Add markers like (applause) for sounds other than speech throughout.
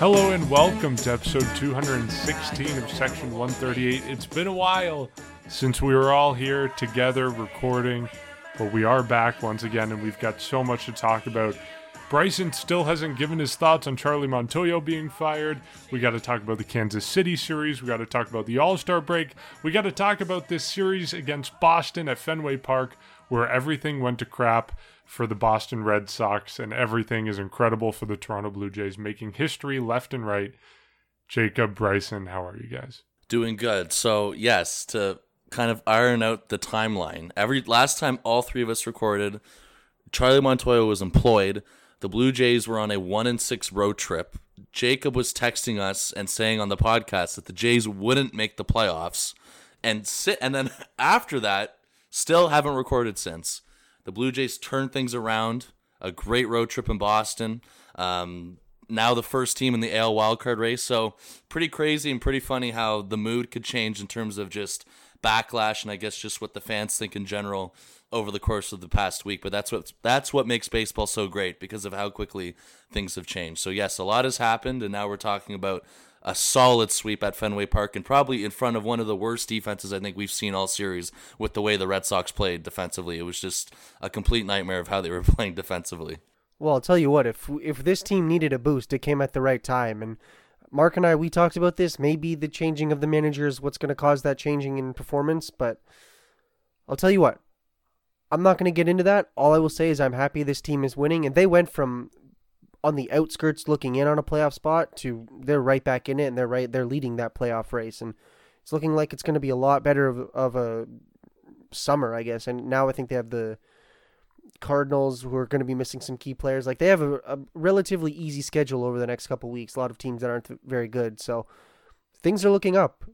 Hello and welcome to episode 216 of Section 138. It's been a while since we were all here together recording, but we are back once again and we've got so much to talk about. Bryson still hasn't given his thoughts on Charlie Montoyo being fired. We got to talk about the Kansas City series. We got to talk about the All Star break. We got to talk about this series against Boston at Fenway Park, where everything went to crap for the Boston Red Sox, and everything is incredible for the Toronto Blue Jays, making history left and right. Jacob, Bryson, how are you guys? Doing good. So, yes, to kind of iron out the timeline, every last time all three of us recorded, Charlie Montoyo was employed. The Blue Jays were on a one and six road trip. Jacob was texting us and saying on the podcast that the Jays wouldn't make the playoffs, and sit. And then (laughs) after that, still haven't recorded since. The Blue Jays turned things around. A great road trip in Boston. Um, now the first team in the AL wildcard race. So pretty crazy and pretty funny how the mood could change in terms of just backlash and I guess just what the fans think in general over the course of the past week. But that's what that's what makes baseball so great because of how quickly things have changed. So yes, a lot has happened, and now we're talking about a solid sweep at Fenway Park and probably in front of one of the worst defenses I think we've seen all series with the way the Red Sox played defensively. It was just a complete nightmare of how they were (laughs) playing defensively. Well, I'll tell you what, if if this team needed a boost, it came at the right time and Mark and I we talked about this, maybe the changing of the manager is what's going to cause that changing in performance, but I'll tell you what. I'm not going to get into that. All I will say is I'm happy this team is winning and they went from on the outskirts looking in on a playoff spot to they're right back in it and they're right they're leading that playoff race. And it's looking like it's going to be a lot better of, of a summer I guess. And now I think they have the Cardinals who are going to be missing some key players. Like they have a, a relatively easy schedule over the next couple weeks. A lot of teams that aren't very good. So things are looking up.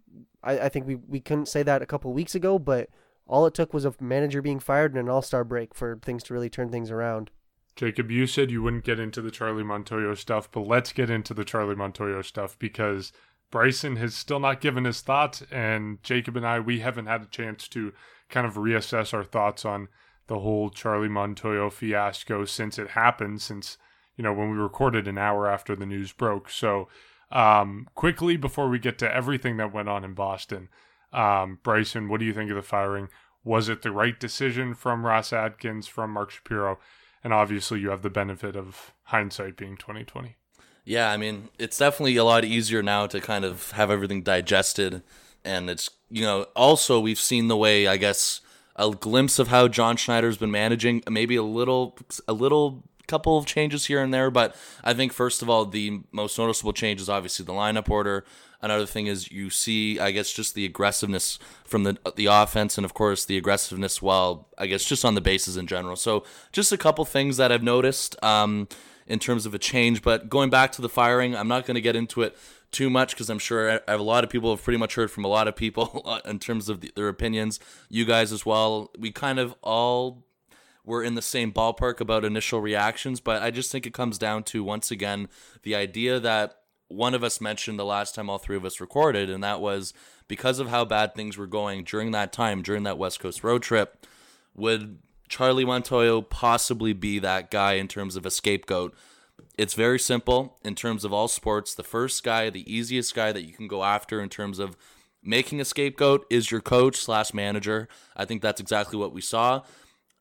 I, I think we, we couldn't say that a couple weeks ago but all it took was a manager being fired and an all-star break for things to really turn things around Jacob, you said you wouldn't get into the Charlie Montoyo stuff, but let's get into the Charlie Montoyo stuff because Bryson has still not given his thoughts, and Jacob and I, we haven't had a chance to kind of reassess our thoughts on the whole Charlie Montoyo fiasco since it happened, since, you know, when we recorded an hour after the news broke. So, um, quickly before we get to everything that went on in Boston, um, Bryson, what do you think of the firing? Was it the right decision from Ross Atkins, from Mark Shapiro? And obviously you have the benefit of hindsight being 2020 yeah i mean it's definitely a lot easier now to kind of have everything digested. And it's you know also we've seen the way i guess a glimpse of how john schneider's been managing maybe a little a little couple of changes here and there but i think first of all the most noticeable change is obviously the lineup order Another thing is you see, I guess, just the aggressiveness from the the offense, and of course the aggressiveness, while I guess just on the bases in general. So just a couple things that I've noticed um, in terms of a change. But going back to the firing, I'm not going to get into it too much because I'm sure I have a lot of people have pretty much heard from a lot of people (laughs) in terms of the, their opinions. You guys as well. We kind of all were in the same ballpark about initial reactions, but I just think it comes down to once again the idea that one of us mentioned the last time all three of us recorded, and that was because of how bad things were going during that time, during that West Coast road trip, would Charlie Montoyo possibly be that guy in terms of a scapegoat? It's very simple in terms of all sports. The first guy, the easiest guy that you can go after in terms of making a scapegoat is your coach slash manager. I think that's exactly what we saw.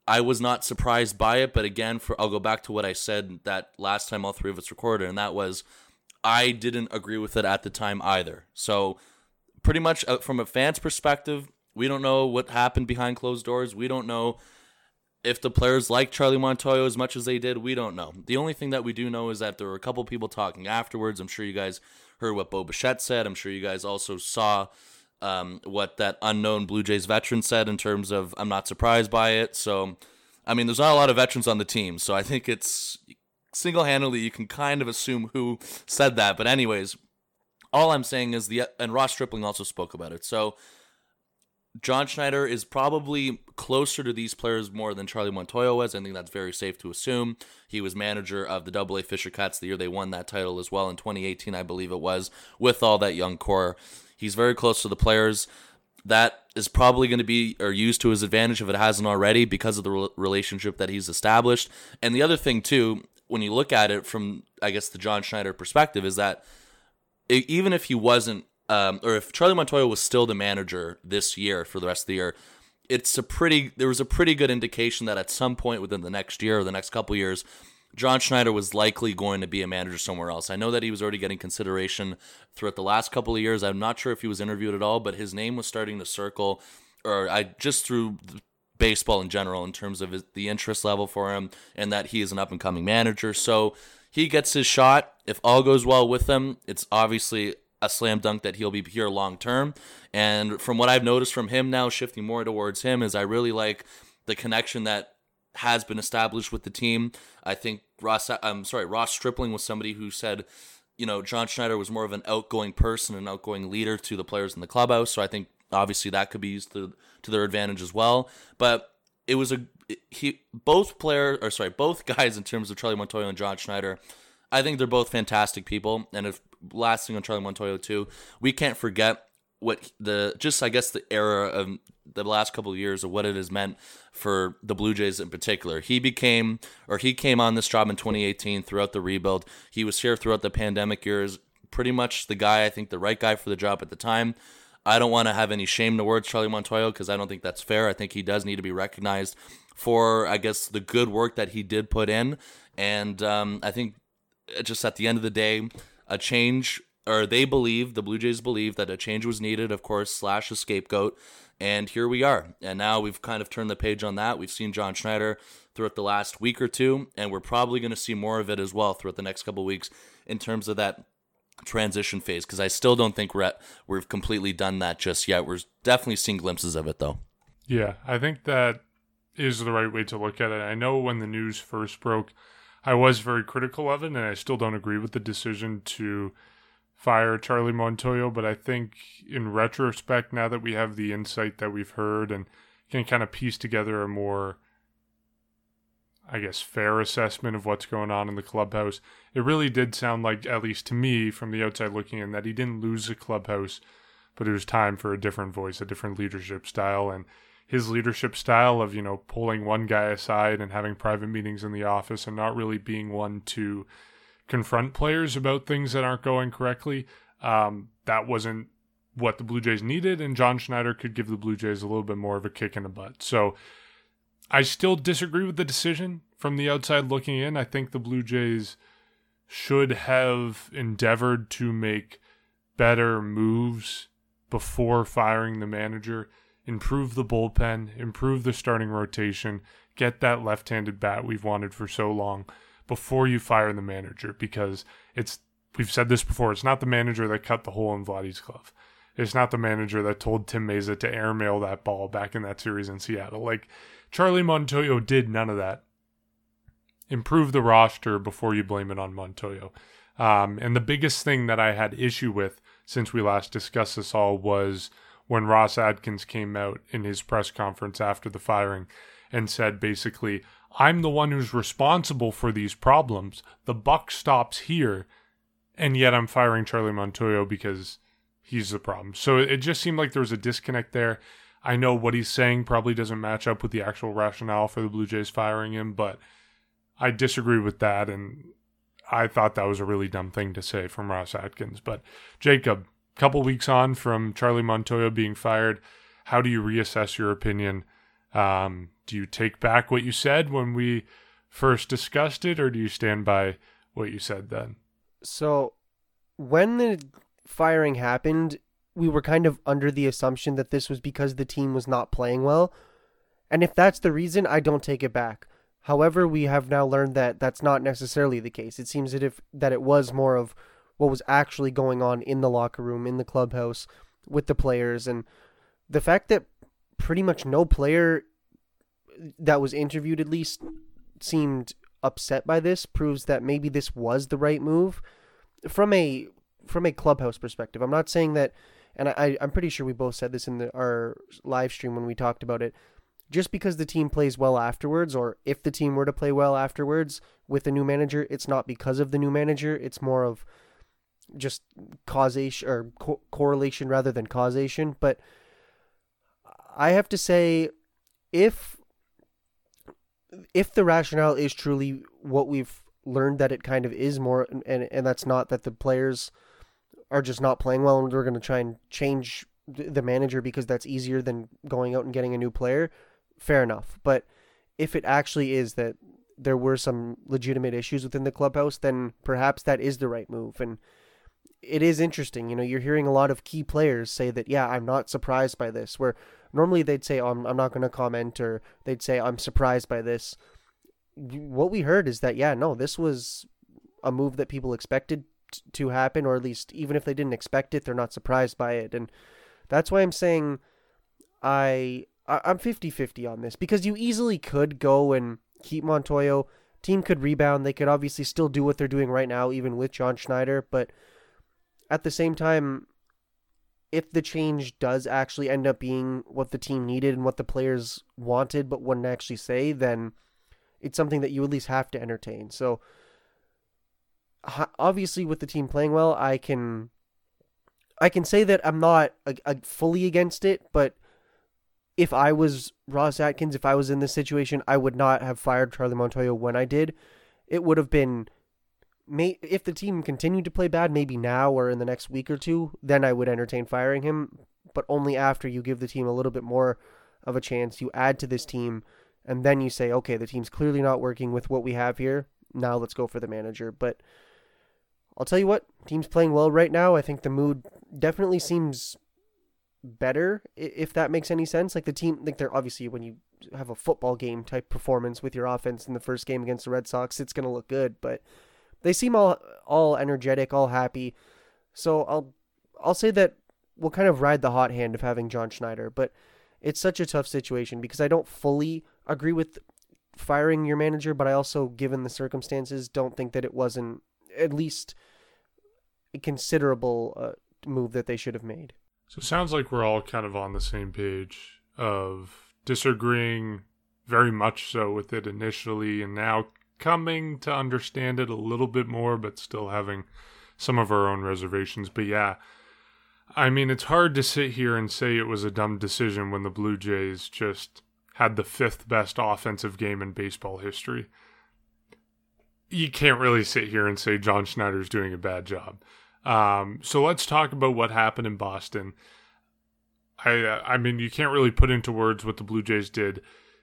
I was not surprised by it, but again, for I'll go back to what I said that last time all three of us recorded, and that was I didn't agree with it at the time either. So, pretty much uh, from a fan's perspective, we don't know what happened behind closed doors. We don't know if the players like Charlie Montoyo as much as they did. We don't know. The only thing that we do know is that there were a couple people talking afterwards. I'm sure you guys heard what Bo Bichette said. I'm sure you guys also saw um, what that unknown Blue Jays veteran said in terms of I'm not surprised by it. So, I mean, there's not a lot of veterans on the team. So I think it's single handedly, you can kind of assume who said that. But, anyways, all I'm saying is the, and Ross Stripling also spoke about it. So, John Schneider is probably closer to these players more than Charlie Montoyo was. I think that's very safe to assume. He was manager of the Double A Fisher Cats the year they won that title as well in 2018, I believe it was, with all that young core. He's very close to the players. That is probably going to be or used to his advantage if it hasn't already because of the relationship that he's established. And the other thing too, when you look at it from I guess the John Schneider perspective is that even if he wasn't um, or if Charlie Montoyo was still the manager this year for the rest of the year, it's a pretty there was a pretty good indication that at some point within the next year or the next couple years, John Schneider was likely going to be a manager somewhere else. I know that he was already getting consideration throughout the last couple of years. I'm not sure if he was interviewed at all, but his name was starting to circle, or I just through baseball in general in terms of his, the interest level for him and that he is an up and coming manager. So he gets his shot. If all goes well with him, it's obviously a slam dunk that he'll be here long term. And from what I've noticed from him now, shifting more towards him, is I really like the connection that has been established with the team. I think Ross, I'm sorry, Ross Stripling was somebody who said, you know, John Schneider was more of an outgoing person, an outgoing leader to the players in the clubhouse. So I think obviously that could be used to to their advantage as well. But it was a he both player or sorry both (laughs) guys in terms of Charlie Montoyo and John Schneider. I think they're both fantastic people. And if last thing on Charlie Montoyo too, we can't forget what the just I guess the era of the last couple of years of what it has meant for the Blue Jays in particular. He became or he came on this job in 2018 throughout the rebuild. He was here throughout the pandemic years. Pretty much the guy I think the right guy for the job at the time. I don't want to have any shame towards Charlie Montoyo because I don't think that's fair. I think he does need to be recognized for I guess the good work that he did put in, and um, I think just at the end of the day, a change or they believe the Blue Jays believe that a change was needed, of course, slash a scapegoat. And here we are. And now we've kind of turned the page on that. We've seen John Schneider throughout the last week or two, and we're probably going to see more of it as well throughout the next couple weeks in terms of that transition phase. Because I still don't think we're at, we've completely done that just yet. We're definitely seeing glimpses of it though. Yeah, I think that is the right way to look at it. I know when the news first broke, I was very critical of it, and I still don't agree with the decision to fire Charlie Montoyo, but I think in retrospect, now that we have the insight that we've heard and can kind of piece together a more, I guess, fair assessment of what's going on in the clubhouse, it really did sound like, at least to me from the outside looking in, that he didn't lose the clubhouse, but it was time for a different voice, a different leadership style. And his leadership style of, you know, pulling one guy aside and having private meetings in the office and not really being one to confront players about things that aren't going correctly. Um, that wasn't what the Blue Jays needed, and John Schneider could give the Blue Jays a little bit more of a kick in the butt. So I still disagree with the decision from the outside looking in. I think the Blue Jays should have endeavored to make better moves before firing the manager, improve the bullpen, improve the starting rotation, get that left handed bat we've wanted for so long before you fire the manager because it's we've said this before. It's not the manager that cut the hole in Vladdy's glove. It's not the manager that told Tim Mayza to airmail that ball back in that series in Seattle. Like Charlie Montoyo did none of that. Improve the roster before you blame it on Montoyo. Um, and the biggest thing that I had issue with since we last discussed this all was when Ross Atkins came out in his press conference after the firing and said basically, I'm the one who's responsible for these problems. The buck stops here, and yet I'm firing Charlie Montoyo because he's the problem. So it just seemed like there was a disconnect there. I know what he's saying probably doesn't match up with the actual rationale for the Blue Jays firing him, but I disagree with that, and I thought that was a really dumb thing to say from Ross Atkins. But Jacob, couple weeks on from Charlie Montoyo being fired, how do you reassess your opinion? Um, do you take back what you said when we first discussed it, or do you stand by what you said then? So, when the firing happened, we were kind of under the assumption that this was because the team was not playing well. And if that's the reason, I don't take it back. However, we have now learned that that's not necessarily the case. It seems that if that it was more of what was actually going on in the locker room, in the clubhouse, with the players, and the fact that pretty much no player that was interviewed at least seemed upset by this proves that maybe this was the right move from a from a clubhouse perspective. I'm not saying that, and I I'm pretty sure we both said this in the, our live stream when we talked about it. Just because the team plays well afterwards, or if the team were to play well afterwards with a new manager, it's not because of the new manager. It's more of just causation or co- correlation rather than causation. But I have to say, if if the rationale is truly what we've learned that it kind of is more, and and that's not that the players are just not playing well, and we're going to try and change the manager because that's easier than going out and getting a new player. Fair enough, but if it actually is that there were some legitimate issues within the clubhouse, then perhaps that is the right move. And it is interesting. You know, you're hearing a lot of key players say that, yeah, I'm not surprised by this, where normally they'd say, oh, I'm, I'm not going to comment, or they'd say, I'm surprised by this. What we heard is that, yeah, no, this was a move that people expected to happen, or at least even if they didn't expect it, they're not surprised by it. And that's why I'm saying I I'm 50-50 on this because you easily could go and keep Montoyo. Team could rebound. They could obviously still do what they're doing right now, even with John Schneider. But at the same time, if the change does actually end up being what the team needed and what the players wanted but wouldn't actually say, then it's something that you at least have to entertain. So obviously with the team playing well, I can I can say that I'm not a, a fully against it, but if I was Ross Atkins, if I was in this situation, I would not have fired Charlie Montoyo when I did. It would have been, may if the team continued to play bad, maybe now or in the next week or two, then I would entertain firing him. But only after you give the team a little bit more of a chance, you add to this team, and then you say, okay, the team's clearly not working with what we have here. Now let's go for the manager. But I'll tell you what, team's playing well right now. I think the mood definitely seems better if that makes any sense. Like the team, like they're obviously when you have a football game type performance with your offense in the first game against the Red Sox, it's gonna look good. But they seem all all energetic, all happy. So I'll I'll say that we'll kind of ride the hot hand of having John Schneider, but it's such a tough situation because I don't fully agree with firing your manager, but I also, given the circumstances, don't think that it wasn't at least a considerable uh, move that they should have made. So it sounds like we're all kind of on the same page of disagreeing very much so with it initially and now coming to understand it a little bit more, but still having some of our own reservations. But yeah, I mean, it's hard to sit here and say it was a dumb decision when the Blue Jays just had the fifth best offensive game in baseball history. You can't really sit here and say John Schneider's doing a bad job. Um, so let's talk about what happened in Boston. I I mean, you can't really put into words what the Blue Jays did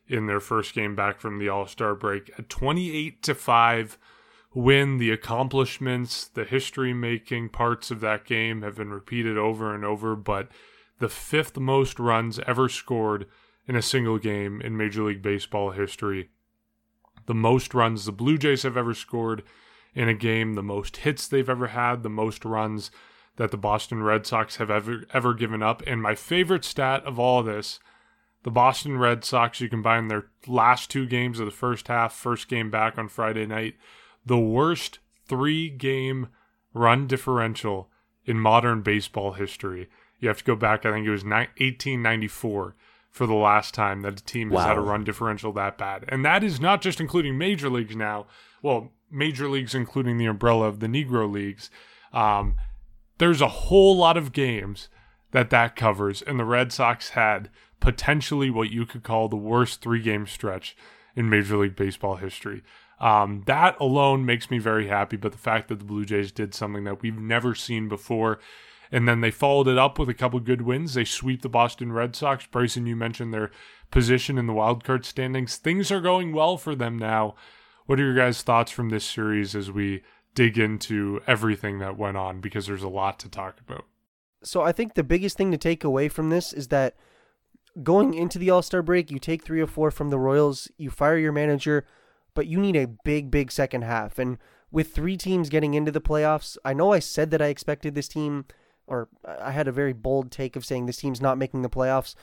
in their first game back from the All Star break. A twenty-eight to five win. The accomplishments, the history-making parts of that game have been repeated over and over. But the fifth most runs ever scored in a single game in Major League Baseball history. The most runs the Blue Jays have ever scored in a game, the most hits they've ever had, the most runs that the Boston Red Sox have ever ever given up. And my favorite stat of all this, the Boston Red Sox, you combine their last two games of the first half, first game back on Friday night, the worst three game run differential in modern baseball history. You have to go back, I think it was 1894 for the last time that a team has wow. had a run differential that bad. And that is not just including major leagues now. Well, major leagues, including the umbrella of the Negro leagues. Um, there's a whole lot of games that that covers, and the Red Sox had potentially what you could call the worst three game stretch in Major League Baseball history. Um, that alone makes me very happy, but the fact that the Blue Jays did something that we've never seen before, and then they followed it up with a couple good wins. They sweep the Boston Red Sox. Bryson, you mentioned their position in the wild card standings. Things are going well for them now. What are your guys' thoughts from this series as we dig into everything that went on? Because there's a lot to talk about. So I think the biggest thing to take away from this is that going into the All Star break, you take three or four from the Royals, you fire your manager, but you need a big, big second half. And with three teams getting into the playoffs, I know I said that I expected this team, or I had a very bold take of saying this team's not making the playoffs.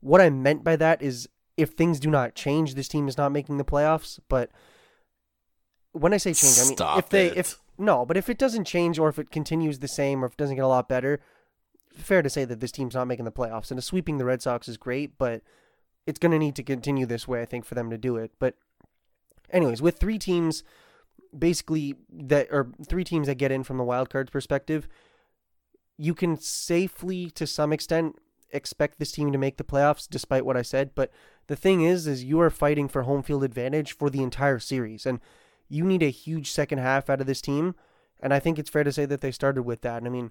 What I meant by that is if things do not change, this team is not making the playoffs. But when I say change, I mean Stop if they it. if no, but if it doesn't change or if it continues the same or if it doesn't get a lot better, fair to say that this team's not making the playoffs. And sweeping the Red Sox is great, but it's going to need to continue this way, I think, for them to do it. But, anyways, with three teams basically that or three teams that get in from the wild cards perspective, you can safely, to some extent, expect this team to make the playoffs, despite what I said. But the thing is, is you are fighting for home field advantage for the entire series, and you need a huge second half out of this team, and I think it's fair to say that they started with that. And I mean,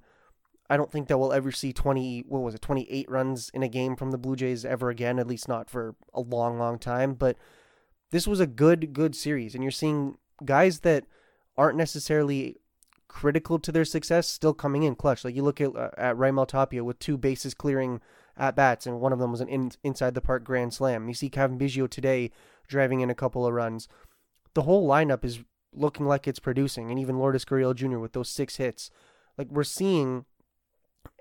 I don't think that we'll ever see 20 what was it 28 runs in a game from the Blue Jays ever again, at least not for a long long time, but this was a good good series and you're seeing guys that aren't necessarily critical to their success still coming in clutch. Like you look at uh, at Raimel Tapia with two bases clearing at bats and one of them was an in, inside the park grand slam. You see Cavan Biggio today driving in a couple of runs. The whole lineup is looking like it's producing and even Lourdes Gurriel Jr. with those six hits. Like we're seeing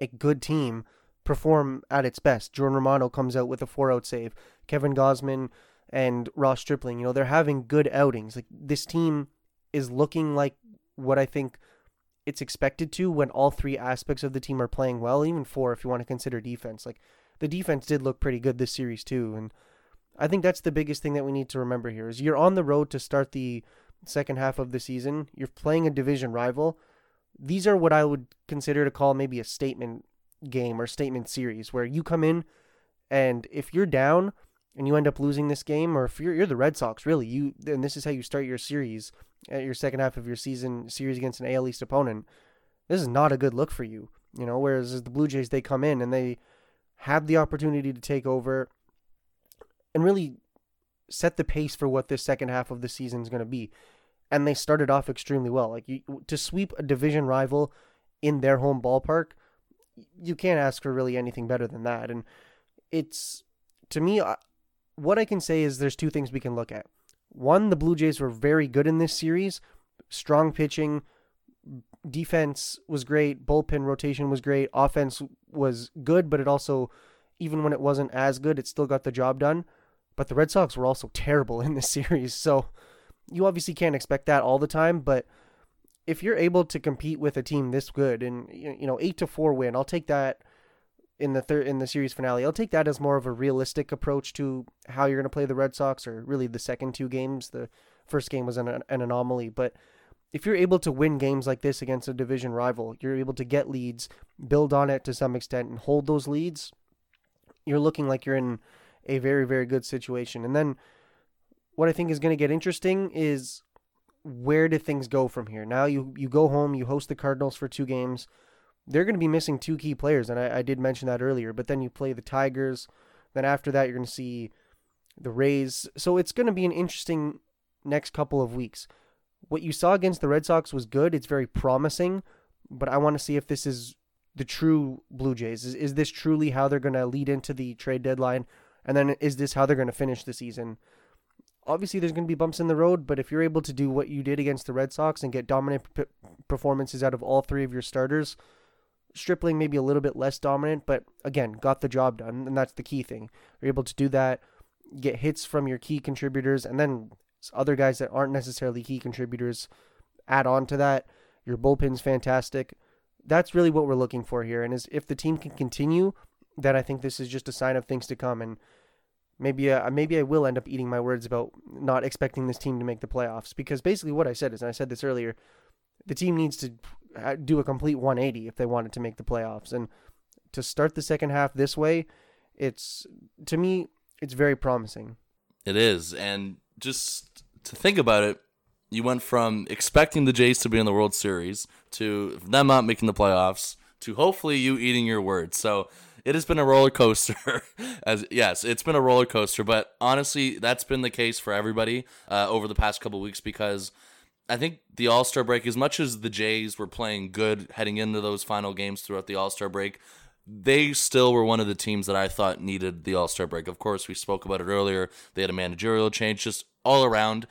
a good team perform at its best. Jordan Romano comes out with a four out save. Kevin Gausman and Ross Stripling, you know, they're having good outings. Like this team is looking like what I think it's expected to when all three aspects of the team are playing well, even four if you want to consider defense. Like the defense did look pretty good this series too. And I think that's the biggest thing that we need to remember here is you're on the road to start the second half of the season. You're playing a division rival these are what I would consider to call maybe a statement game or statement series where you come in and if you're down and you end up losing this game or if you're you're the Red Sox really you and this is how you start your series at your second half of your season series against an AL East opponent. This is not a good look for you you know whereas the Blue Jays they come in and they have the opportunity to take over and really set the pace for what this second half of the season is going to be and they started off extremely well. Like you, to sweep a division rival in their home ballpark, you can't ask for really anything better than that. And it's to me, what I can say is there's two things we can look at. One, the Blue Jays were very good in this series, strong pitching, defense was great, bullpen rotation was great, offense was good, but it also, even when it wasn't as good, it still got the job done. But the Red Sox were also terrible in this (laughs) series, so you obviously can't expect that all the time, but if you're able to compete with a team this good and you know eight to four win, I'll take that in the third in the series finale. I'll take that as more of a realistic approach to how you're going to play the Red Sox, or really the second two games. The first game was an, an anomaly, but if you're able to win games like this against a division rival, you're able to get leads, build on it to some extent, and hold those leads. You're looking like you're in a very very good situation, and then what I think is going to get interesting is where do things go from here? Now you you go home, you host the Cardinals for two games. They're going to be missing two key players, and I, I did mention that earlier. But then you play the Tigers. Then after that, you're going to see the Rays. So it's going to be an interesting next couple of weeks. What you saw against the Red Sox was good. It's very promising, but I want to see if this is the true Blue Jays. Is, is this truly how they're going to lead into the trade deadline? And then is this how they're going to finish the season? Obviously there's going to be bumps in the road, but if you're able to do what you did against the Red Sox and get dominant p- performances out of all three of your starters, Stripling maybe a little bit less dominant, but again, got the job done, and that's the key thing. You're able to do that, get hits from your key contributors, and then other guys that aren't necessarily key contributors add on to that. Your bullpen's fantastic. That's really what we're looking for here, and is if the team can continue, then I think this is just a sign of things to come. And maybe uh, maybe I will end up eating my words about not expecting this team to make the playoffs because basically what I said is, and I said this earlier, the team needs to uh, do a complete 180 if they wanted to make the playoffs, and to start the second half this way, it's to me it's very promising. It is, and just to think about it, you went from expecting the Jays to be in the World Series to them not making the playoffs to hopefully you eating your words. So it has been a roller coaster. (laughs) As yes, it's been a roller coaster, but honestly, that's been the case for everybody uh, over the past couple weeks because I think the All Star break, as much as the Jays were playing good heading into those final games throughout the All Star break, they still were one of the teams that I thought needed the All Star break. Of course, we spoke about it earlier. They had a managerial change, just all around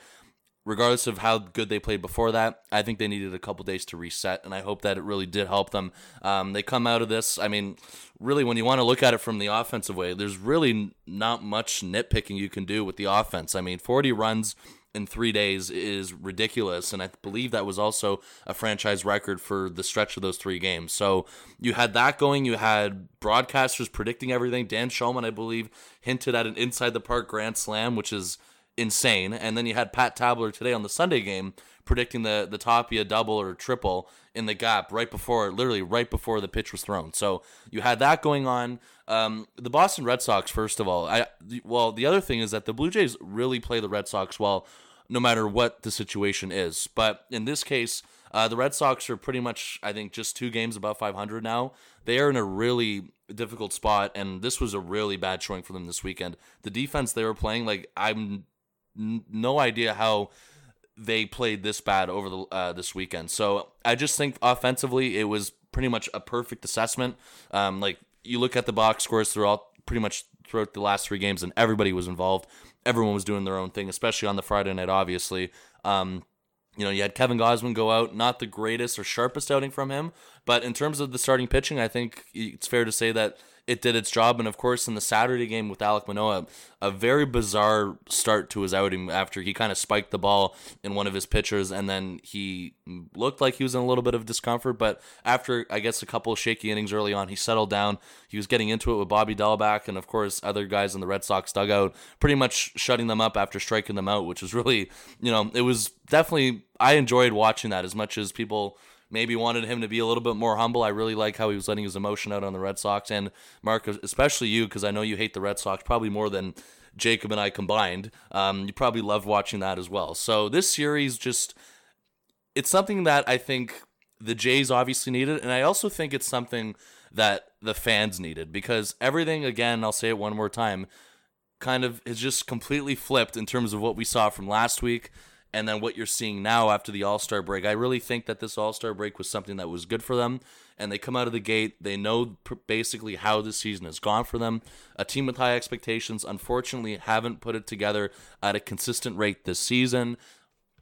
regardless of how good they played before that, I think they needed a couple days to reset, and I hope that it really did help them. Um, they come out of this. I mean, really, when you want to look at it from the offensive way, there's really not much nitpicking you can do with the offense. I mean, 40 runs in three days is ridiculous, and I believe that was also a franchise record for the stretch of those three games. So you had that going. You had broadcasters predicting everything. Dan Shulman, I believe, hinted at an inside the park grand slam, which is insane. And then you had Pat Tabler today on the Sunday game predicting the the Tapia double or triple in the gap right before, literally right before the pitch was thrown. So you had that going on. Um, the Boston Red Sox, first of all, I well, the other thing is that the Blue Jays really play the Red Sox well. no matter what the situation is. But in this case, uh, the Red Sox are pretty much, I think, just two games above 500 now. They are in a really difficult spot, and this was a really bad showing for them this weekend. The defense they were playing, like, I'm no idea how they played this bad over the uh, this weekend. So I just think offensively, it was pretty much a perfect assessment. Um, like you look at the box scores throughout pretty much throughout the last three games, and everybody was involved. Everyone was doing their own thing, especially on the Friday night. Obviously, um, you know, you had Kevin Gausman go out, not the greatest or sharpest outing from him, but in terms of the starting pitching, I think it's fair to say that it did its job. And of course, in the Saturday game with Alek Manoah, a very bizarre start to his outing after he kind of spiked the ball in one of his pitchers, and then he looked like he was in a little bit of discomfort. But after, I guess, a couple of shaky innings early on, he settled down. He was getting into it with Bobby Dalbec, and of course, other guys in the Red Sox dugout, pretty much shutting them up after striking them out, which was really, you know, it was definitely, I enjoyed watching that as much as people maybe wanted him to be a little bit more humble. I really like how he was letting his emotion out on the Red Sox. And Mark, especially you, because I know you hate the Red Sox probably more than Jacob and I combined. Um, you probably loved watching that as well. So this series just it's something that I think the Jays obviously needed, and I also think it's something that the fans needed because everything again, I'll say it one more time, kind of is just completely flipped in terms of what we saw from last week and then what you're seeing now after the All Star break. I really think that this All Star break was something that was good for them, and they come out of the gate. They know pr- basically how the season has gone for them. A team with high expectations, unfortunately, haven't put it together at a consistent rate this season.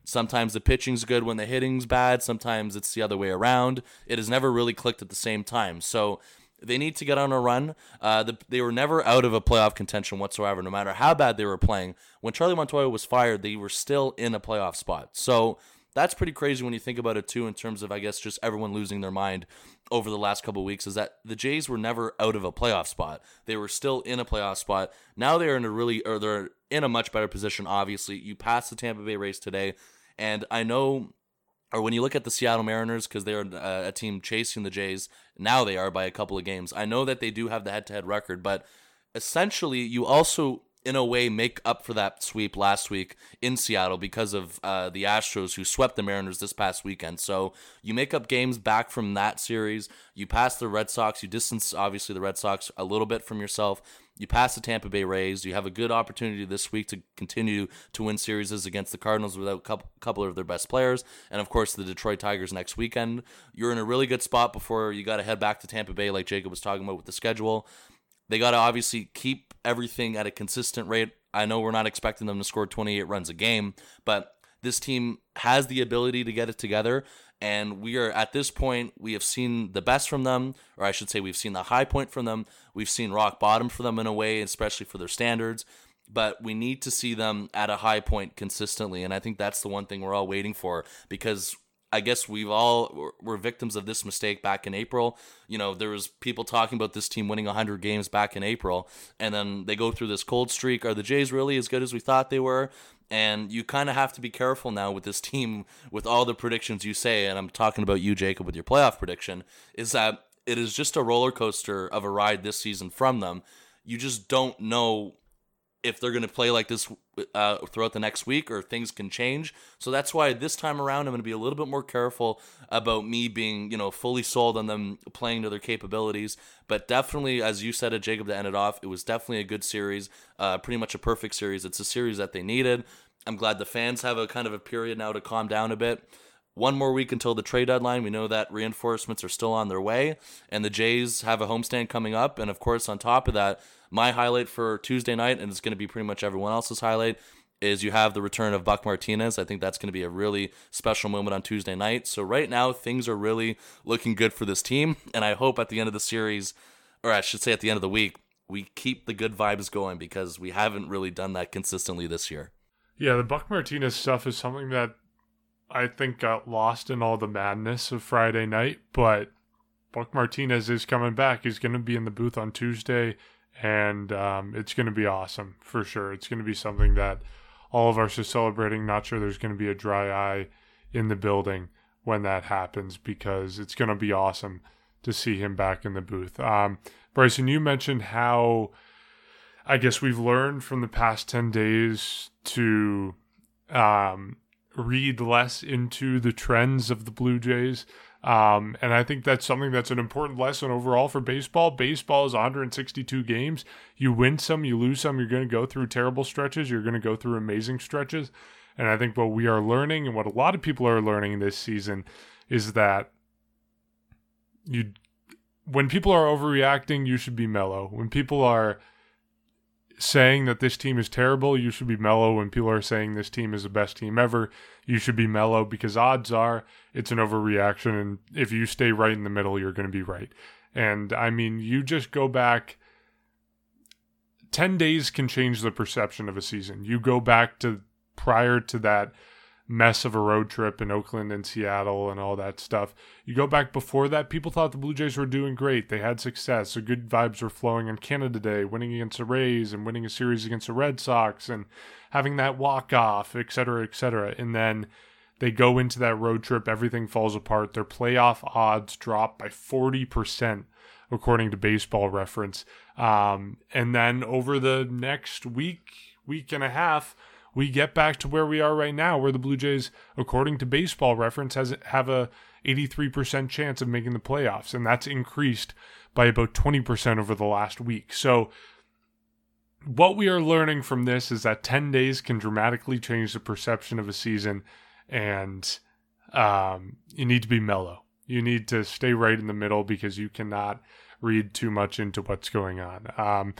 Sometimes the pitching's good when the hitting's bad. Sometimes it's the other way around. It has never really clicked at the same time. So they need to get on a run. Uh, the, they were never out of a playoff contention whatsoever, no matter how bad they were playing. When Charlie Montoyo was fired, they were still in a playoff spot. So that's pretty crazy when you think about it too, in terms of I guess just everyone losing their mind over the last couple weeks. Is that the Jays were never out of a playoff spot; they were still in a playoff spot. Now they're in a really, or they're in a much better position. Obviously, you passed the Tampa Bay Rays today, and I know or when you look at the Seattle Mariners, because they're a, a, team chasing the Jays, now they are by a couple of games. I know that they do have the head to head record, but essentially, you also, in a way, make up for that sweep last week in Seattle because of uh, the Astros who swept the Mariners this past weekend. So you make up games back from that series. You pass the Red Sox, you distance, obviously, the Red Sox a little bit from yourself. You pass the Tampa Bay Rays. You have a good opportunity this week to continue to win series against the Cardinals without a couple of their best players. And of course, the Detroit Tigers next weekend. You're in a really good spot before you got to head back to Tampa Bay, like Jacob was talking about with the schedule. They got to obviously keep everything at a consistent rate. I know we're not expecting them to score 28 runs a game, but this team has the ability to get it together and we are at this point we have seen the best from them or i should say we've seen the high point from them we've seen rock bottom for them in a way especially for their standards but we need to see them at a high point consistently and i think that's the one thing we're all waiting for because I guess we've all were victims of this mistake back in April. You know, there was people talking about this team winning 100 games back in April, and then they go through this cold streak. Are the Jays really as good as we thought they were? And you kind of have to be careful now with this team, with all the predictions you say. And I'm talking about you, Jacob, with your playoff prediction, is that it is just a roller coaster of a ride this season from them. You just don't know if they're going to play like this uh, throughout the next week or things can change. So that's why this time around I'm going to be a little bit more careful about me being, you know, fully sold on them playing to their capabilities. But definitely, as you said it, Jacob, to end it off, it was definitely a good series, uh, pretty much a perfect series. It's a series that they needed. I'm glad the fans have a kind of a period now to calm down a bit. One more week until the trade deadline. We know that reinforcements are still on their way, and the Jays have a homestand coming up. And of course, on top of that, my highlight for Tuesday night, and it's going to be pretty much everyone else's highlight, is you have the return of Buck Martinez. I think that's going to be a really special moment on Tuesday night. So right now, things are really looking good for this team, and I hope at the end of the series, or I should say at the end of the week, we keep the good vibes going because we haven't really done that consistently this year. Yeah, the Buck Martinez stuff is something that I think got lost in all the madness of Friday night, but Buck Martinez is coming back. He's going to be in the booth on Tuesday, and um, it's going to be awesome for sure. It's going to be something that all of us are celebrating. Not sure there's going to be a dry eye in the building when that happens because it's going to be awesome to see him back in the booth. Um, Bryson, you mentioned how I guess we've learned from the past 10 days to um, read less into the trends of the Blue Jays. Um, and I think that's something that's an important lesson overall for baseball. Baseball is 162 games. You win some, you lose some. You're going to go through terrible stretches. You're going to go through amazing stretches. And I think what we are learning and what a lot of people are learning this season is that you when people are overreacting, you should be mellow. When people are saying that this team is terrible, you should be mellow. When people are saying this team is the best team ever, you should be mellow because odds are it's an overreaction. And if you stay right in the middle, you're going to be right. And I mean, you just go back 10 days can change the perception of a season. You go back to prior to that mess of a road trip in Oakland and Seattle and all that stuff. You go back before that, people thought the Blue Jays were doing great. They had success. The good vibes were flowing on Canada Day, winning against the Rays and winning a series against the Red Sox and having that walk off, et cetera, et cetera. And then they go into that road trip, everything falls apart. Their playoff odds drop by 40%, according to baseball reference. Um, and then over the next week, week and a half, we get back to where we are right now, where the Blue Jays, according to Baseball Reference, has have a 83% chance of making the playoffs, and that's increased by about 20% over the last week. So, what we are learning from this is that 10 days can dramatically change the perception of a season, and um, you need to be mellow. You need to stay right in the middle because you cannot read too much into what's going on. Um,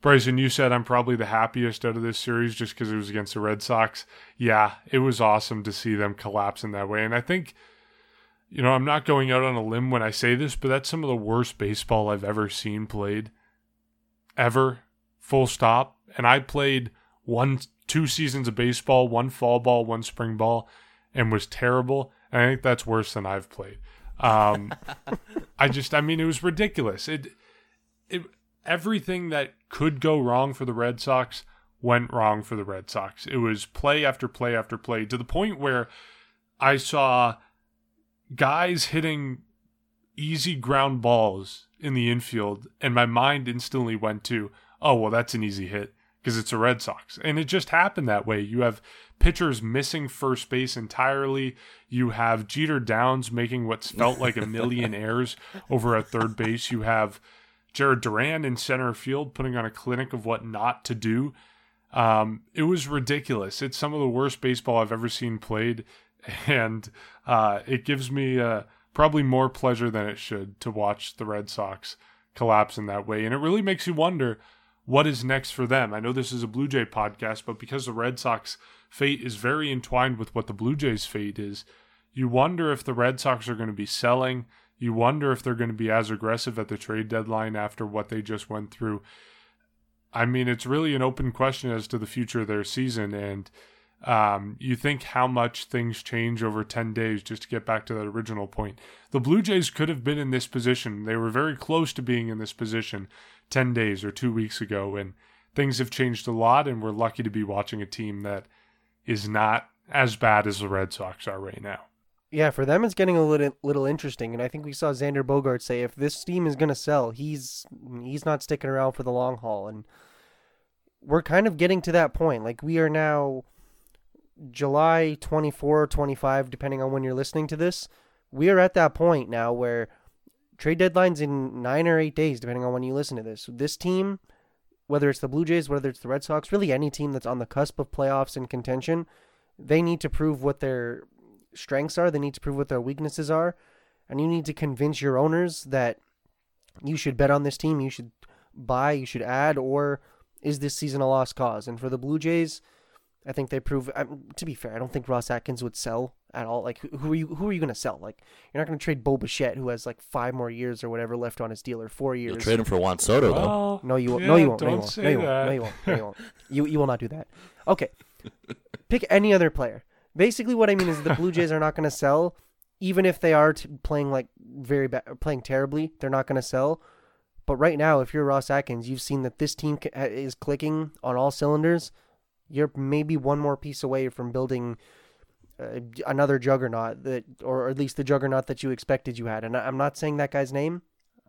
Bryson, you said I'm probably the happiest out of this series just because it was against the Red Sox. Yeah, it was awesome to see them collapse in that way. And I think, you know, I'm not going out on a limb when I say this, but that's some of the worst baseball I've ever seen played. Ever. Full stop. And I played one, two seasons of baseball, one fall ball, one spring ball, and was terrible. And I think that's worse than I've played. Um, (laughs) I just, I mean, it was ridiculous. It, it, everything that could go wrong for the Red Sox went wrong for the Red Sox. It was play after play after play to the point where I saw guys hitting easy ground balls in the infield, and my mind instantly went to, oh, well, that's an easy hit because it's a Red Sox. And it just happened that way. You have pitchers missing first base entirely. You have Jeter Downs making what's felt like a (laughs) million errors over at third base. You have Jarren Duran in center field putting on a clinic of what not to do. Um, it was ridiculous. It's some of the worst baseball I've ever seen played, (laughs) and uh, it gives me uh, probably more pleasure than it should to watch the Red Sox collapse in that way. And it really makes you wonder what is next for them. I know this is a Blue Jay podcast, but because the Red Sox fate is very entwined with what the Blue Jays fate is, you wonder if the Red Sox are going to be selling you wonder if they're going to be as aggressive at the trade deadline after what they just went through. I mean, it's really an open question as to the future of their season. And um, you think how much things change over 10 days, just to get back to that original point. The Blue Jays could have been in this position. They were very close to being in this position 10 days or two weeks ago. And things have changed a lot. And we're lucky to be watching a team that is not as bad as the Red Sox are right now. Yeah, for them it's getting a little little interesting, and I think we saw Xander Bogaerts say if this team is going to sell, he's he's not sticking around for the long haul, and we're kind of getting to that point. Like we are now July 24, 25, depending on when you're listening to this. We are at that point now where trade deadlines in nine or eight days, depending on when you listen to this. This team, whether it's the Blue Jays, whether it's the Red Sox, really any team that's on the cusp of playoffs and contention, they need to prove what they're strengths are, they need to prove what their weaknesses are, and you need to convince your owners that you should bet on this team, you should buy, you should add, or is this season a lost cause? And for the Blue Jays, I think they prove. Um, to be fair, I don't think Ross Atkins would sell at all. Like, who are you? Who are you going to sell? Like, you're not going to trade Bo Bichette, who has like five more years or whatever left on his deal, or four years. You'll trade him for Juan Soto, though. Well, No, you won't. yeah, no, you won't. Don't no, you won't. say No, you won't. that. No, you won't. No, you won't. You you will not do that. Okay. (laughs) Pick any other player. Basically, what I mean is the Blue Jays are not going (laughs) to sell, even if they are t- playing like very bad, playing terribly. They're not going to sell. But right now, if you're Ross Atkins, you've seen that this team ca- is clicking on all cylinders. You're maybe one more piece away from building uh, another juggernaut that, or at least the juggernaut that you expected you had. And I- I'm not saying that guy's name.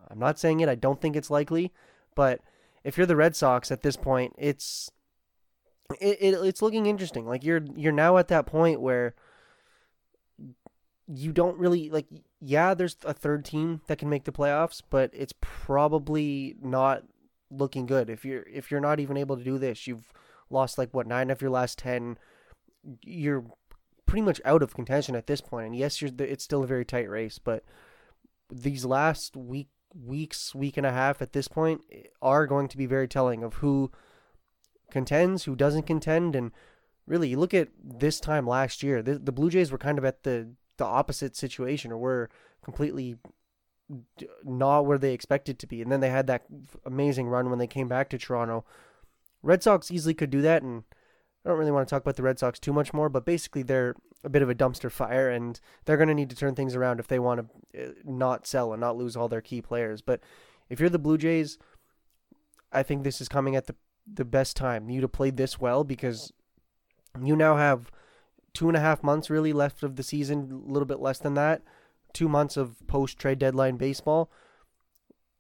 I'm not saying it. I don't think it's likely. But if you're the Red Sox at this point, it's it, it it's looking interesting. Like you're you're now at that point where you don't really like yeah, there's a third team that can make the playoffs, but it's probably not looking good. If you're if you're not even able to do this, you've lost like what nine of your last ten. You're pretty much out of contention at this point. And yes, you're it's still a very tight race, but these last week weeks, week and a half at this point eh, are going to be very telling of who contends, who doesn't contend, and really, look at this time last year, the, the Blue Jays were kind of at the the opposite situation, or were completely not where they expected to be, and then they had that amazing run when they came back to Toronto. Red Sox easily could do that, and I don't really want to talk about the Red Sox too much more, but basically they're a bit of a dumpster fire, and they're going to need to turn things around if they want to uh, not sell and not lose all their key players. But if you're the Blue Jays, I think this is coming at the the best time you to play this well because you now have two and a half months really left of the season, a little bit less than that, two months of post trade deadline baseball.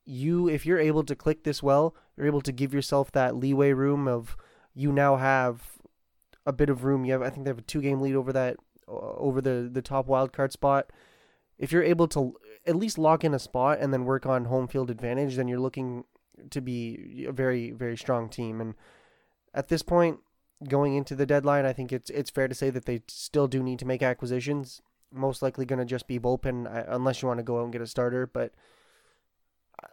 You, if you're able to click this well, you're able to give yourself that leeway room of you now have a bit of room. You have, I think they have a two game lead over that, over the the top wild card spot. If you're able to at least lock in a spot and then work on home field advantage, then you're looking to be a very very strong team. And at this point, going into the deadline, I think it's it's fair to say that they still do need to make acquisitions. Most likely going to just be bullpen uh, unless you want to go out and get a starter, but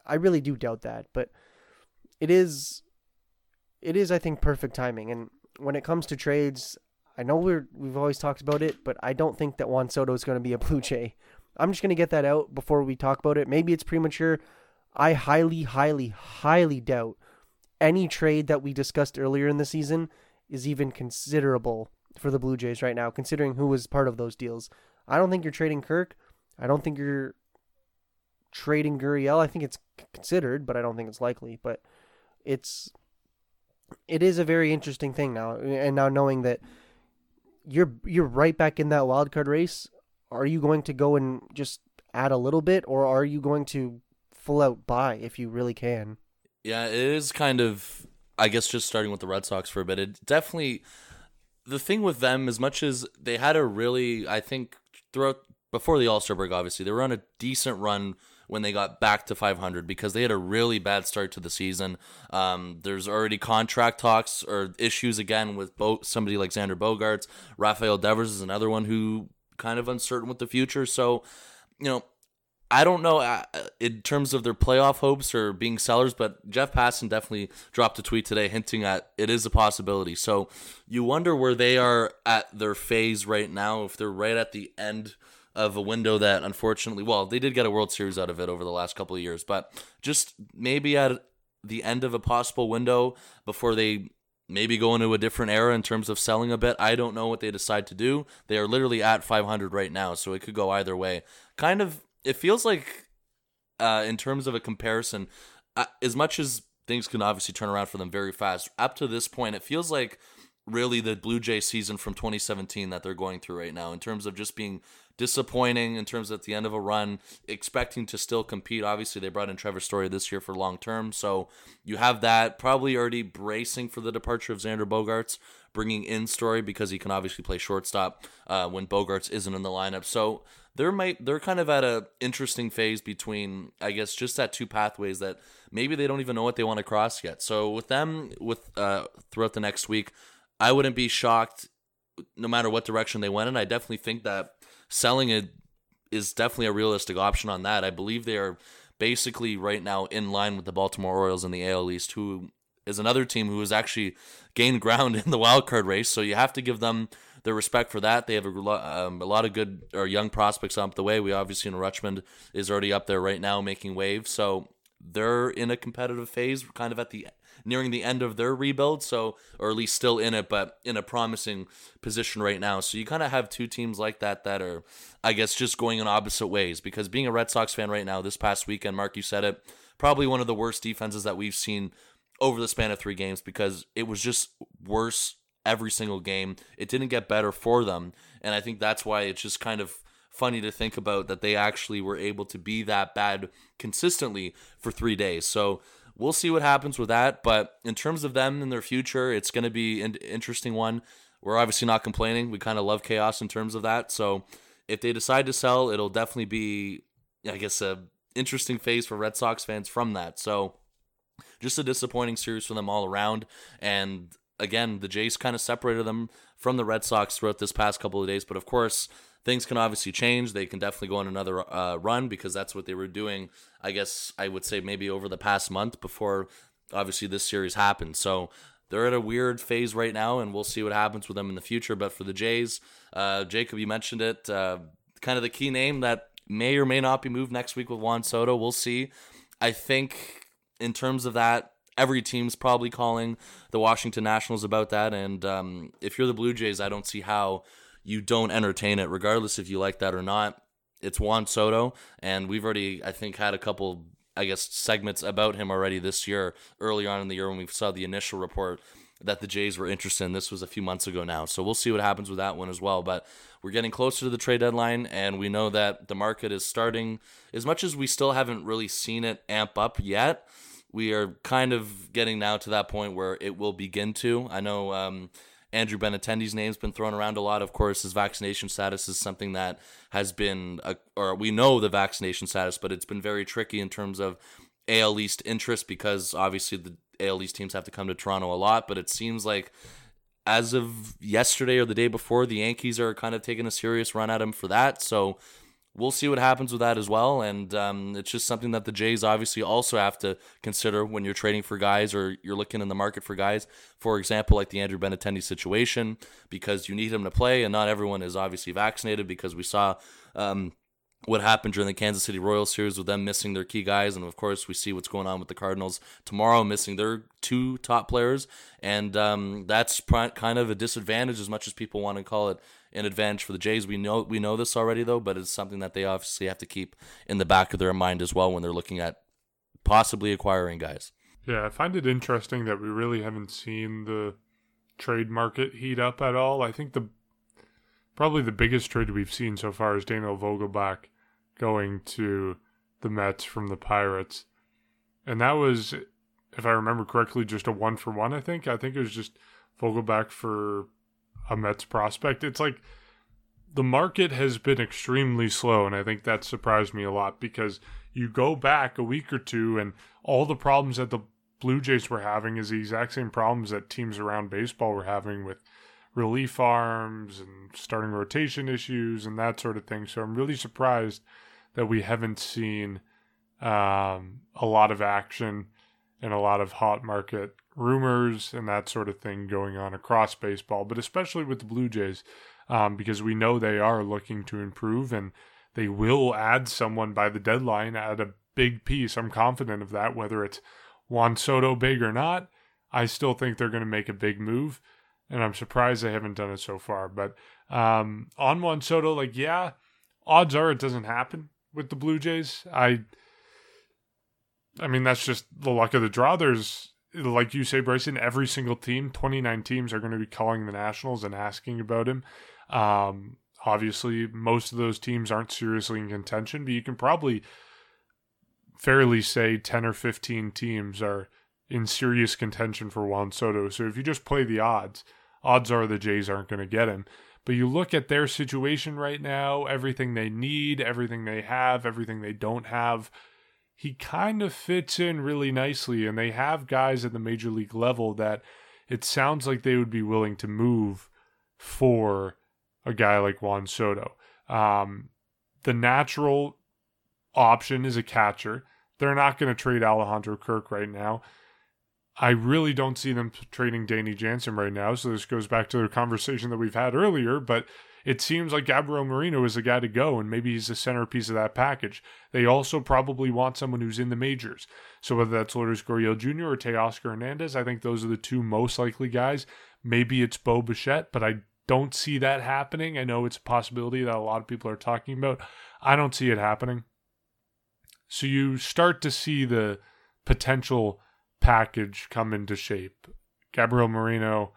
I really do doubt that. But it is it is I think perfect timing. And when it comes to trades, I know we're we've always talked about it, but I don't think that Juan Soto is going to be a (laughs) Blue Jay. I'm just going to get that out before we talk about it. Maybe it's premature. I highly, highly, highly doubt any trade that we discussed earlier in the season is even considerable for the Blue Jays right now, considering who was part of those deals. I don't think you're trading Kirk. I don't think you're trading Gurriel. I think it's considered, but I don't think it's likely. But it's it is a very interesting thing now, and now knowing that you're you're right back in that wild card race. Are you going to go and just add a little bit, or are you going to full out buy if you really can? Yeah, it is kind of I guess just starting with the Red Sox for a bit, it definitely the thing with them, as much as they had a really, I think throughout before the All Star break, obviously they were on a decent run when they got back to 500 because they had a really bad start to the season. Um, there's already contract talks or issues again with Bo- somebody like Xander Bogaerts. Rafael Devers is another one who kind of uncertain with the future. So, you know, I don't know uh, in terms of their playoff hopes or being sellers, but Jeff Passan definitely dropped a tweet today hinting at it is a possibility. So you wonder where they are at their phase right now, if they're right at the end of a window that unfortunately, well, they did get a World Series out of it over the last couple of years, but just maybe at the end of a possible window before they maybe go into a different era in terms of selling a bit. I don't know what they decide to do. They are literally at 500 right now, so it could go either way. Kind of it feels like, uh, in terms of a comparison, uh, as much as things can obviously turn around for them very fast, up to this point, it feels like really the Blue Jay season from 2017 that they're going through right now in terms of just being disappointing in terms of at the end of a run, expecting to still compete. Obviously, they brought in Trevor Story this year for long term, so you have that. Probably already bracing for the departure of Xander Bogaerts, bringing in Story because he can obviously play shortstop uh, when Bogaerts isn't in the lineup. So they're might they're kind of at a interesting phase between I guess just that two pathways that maybe they don't even know what they want to cross yet. So with them with uh, throughout the next week, I wouldn't be shocked no matter what direction they went in. I definitely think that selling it is definitely a realistic option on that. I believe they are basically right now in line with the Baltimore Orioles in the AL East, who is another team who has actually gained ground (laughs) in the wild card race. So you have to give them their respect for that. They have a, um, a lot of good or young prospects up the way. We obviously in Rutschman is already up there right now making waves. So they're in a competitive phase, kind of at the nearing the end of their rebuild. So, or at least still in it, but in a promising position right now. So you kind of have two teams like that that are, I guess, just going in opposite ways. Because being a Red Sox fan right now, this past weekend, Mark, you said it, probably one of the worst defenses that we've seen over the span of three games because it was just worse every single game. It didn't get better for them. And I think that's why it's just kind of funny to think about that they actually were able to be that bad consistently for three days. So we'll see what happens with that. But in terms of them and their future, it's going to be an interesting one. We're obviously not complaining. We kind of love chaos in terms of that. So if they decide to sell, it'll definitely be, I guess, a interesting phase for Red Sox fans from that. So just a disappointing series for them all around. And again, the Jays kind of separated them from the Red Sox throughout this past couple of days. But of course, things can obviously change. They can definitely go on another uh, run because that's what they were doing. I guess I would say maybe over the past month before obviously this series happened. So they're at a weird phase right now, and we'll see what happens with them in the future. But for the Jays, uh, Jacob, you mentioned it, uh, kind of the key name that may or may not be moved next week with Juan Soto. We'll see. I think in terms of that, every team's probably calling the Washington Nationals about that. And um, if you're the Blue Jays, I don't see how you don't entertain it, regardless if you like that or not. It's Juan Soto, and we've already, I think, had a couple, I guess, segments about him already this year, early on in the year when we saw the initial report that the Jays were interested in. This was a few months ago now. So we'll see what happens with that one as well. But we're getting closer to the trade deadline, and we know that the market is starting, as much as we still haven't really seen it amp up yet, we are kind of getting now to that point where it will begin to. I know um, Andrew Benintendi's name's been thrown around a lot. Of course, his vaccination status is something that has been, a, or we know the vaccination status, but it's been very tricky in terms of AL East interest because obviously the AL East teams have to come to Toronto a lot. But it seems like as of yesterday or the day before, the Yankees are kind of taking a serious run at him for that. So we'll see what happens with that as well. And um, it's just something that the Jays obviously also have to consider when you're trading for guys or you're looking in the market for guys. For example, like the Andrew Benintendi situation, because you need him to play, and not everyone is obviously vaccinated because we saw. Um, what happened during the Kansas City Royals series with them missing their key guys, and of course we see what's going on with the Cardinals tomorrow, missing their two top players, and um, that's kind of a disadvantage as much as people want to call it an advantage for the Jays. We know we know this already though, but it's something that they obviously have to keep in the back of their mind as well when they're looking at possibly acquiring guys. Yeah, I find it interesting that we really haven't seen the trade market heat up at all. I think the probably the biggest trade we've seen so far is Daniel Vogelbach going to the Mets from the Pirates. And that was, if I remember correctly, just a one for one, I think. I think it was just Vogelbach for a Mets prospect. It's like the market has been extremely slow, and I think that surprised me a lot because you go back a week or two, and all the problems that the Blue Jays were having is the exact same problems that teams around baseball were having with relief arms and starting rotation issues and that sort of thing. So I'm really surprised that we haven't seen um, a lot of action and a lot of hot market rumors and that sort of thing going on across baseball, but especially with the Blue Jays, um, because we know they are looking to improve and they will add someone by the deadline at a big piece. I'm confident of that, whether it's Juan Soto big or not. I still think they're going to make a big move, and I'm surprised they haven't done it so far. But um, on Juan Soto, like, yeah, odds are it doesn't happen with the Blue Jays. I, I mean, that's just the luck of the draw. There's like you say, Bryson, every single team, 29 teams, are going to be calling the Nationals and asking about him. Um, obviously, most of those teams aren't seriously in contention, but you can probably fairly say 10 or 15 teams are in serious contention for Juan Soto. So if you just play the odds, odds are the Jays aren't going to get him. But you look at their situation right now, everything they need, everything they have, everything they don't have he kind of fits in really nicely. And they have guys at the major league level that it sounds like they would be willing to move for a guy like Juan Soto. Um, the natural option is a catcher. They're not going to trade Alejandro Kirk right now. I really don't see them trading Danny Jansen right now. So this goes back to the conversation that we've had earlier. But it seems like Gabriel Moreno is the guy to go, and maybe he's the centerpiece of that package. They also probably want someone who's in the majors. So whether that's Lourdes Gurriel Jr. or Teoscar Hernandez, I think those are the two most likely guys. Maybe it's Bo Bichette, but I don't see that happening. I know it's a possibility that a lot of people are talking about. I don't see it happening. So you start to see the potential package come into shape. Gabriel Moreno,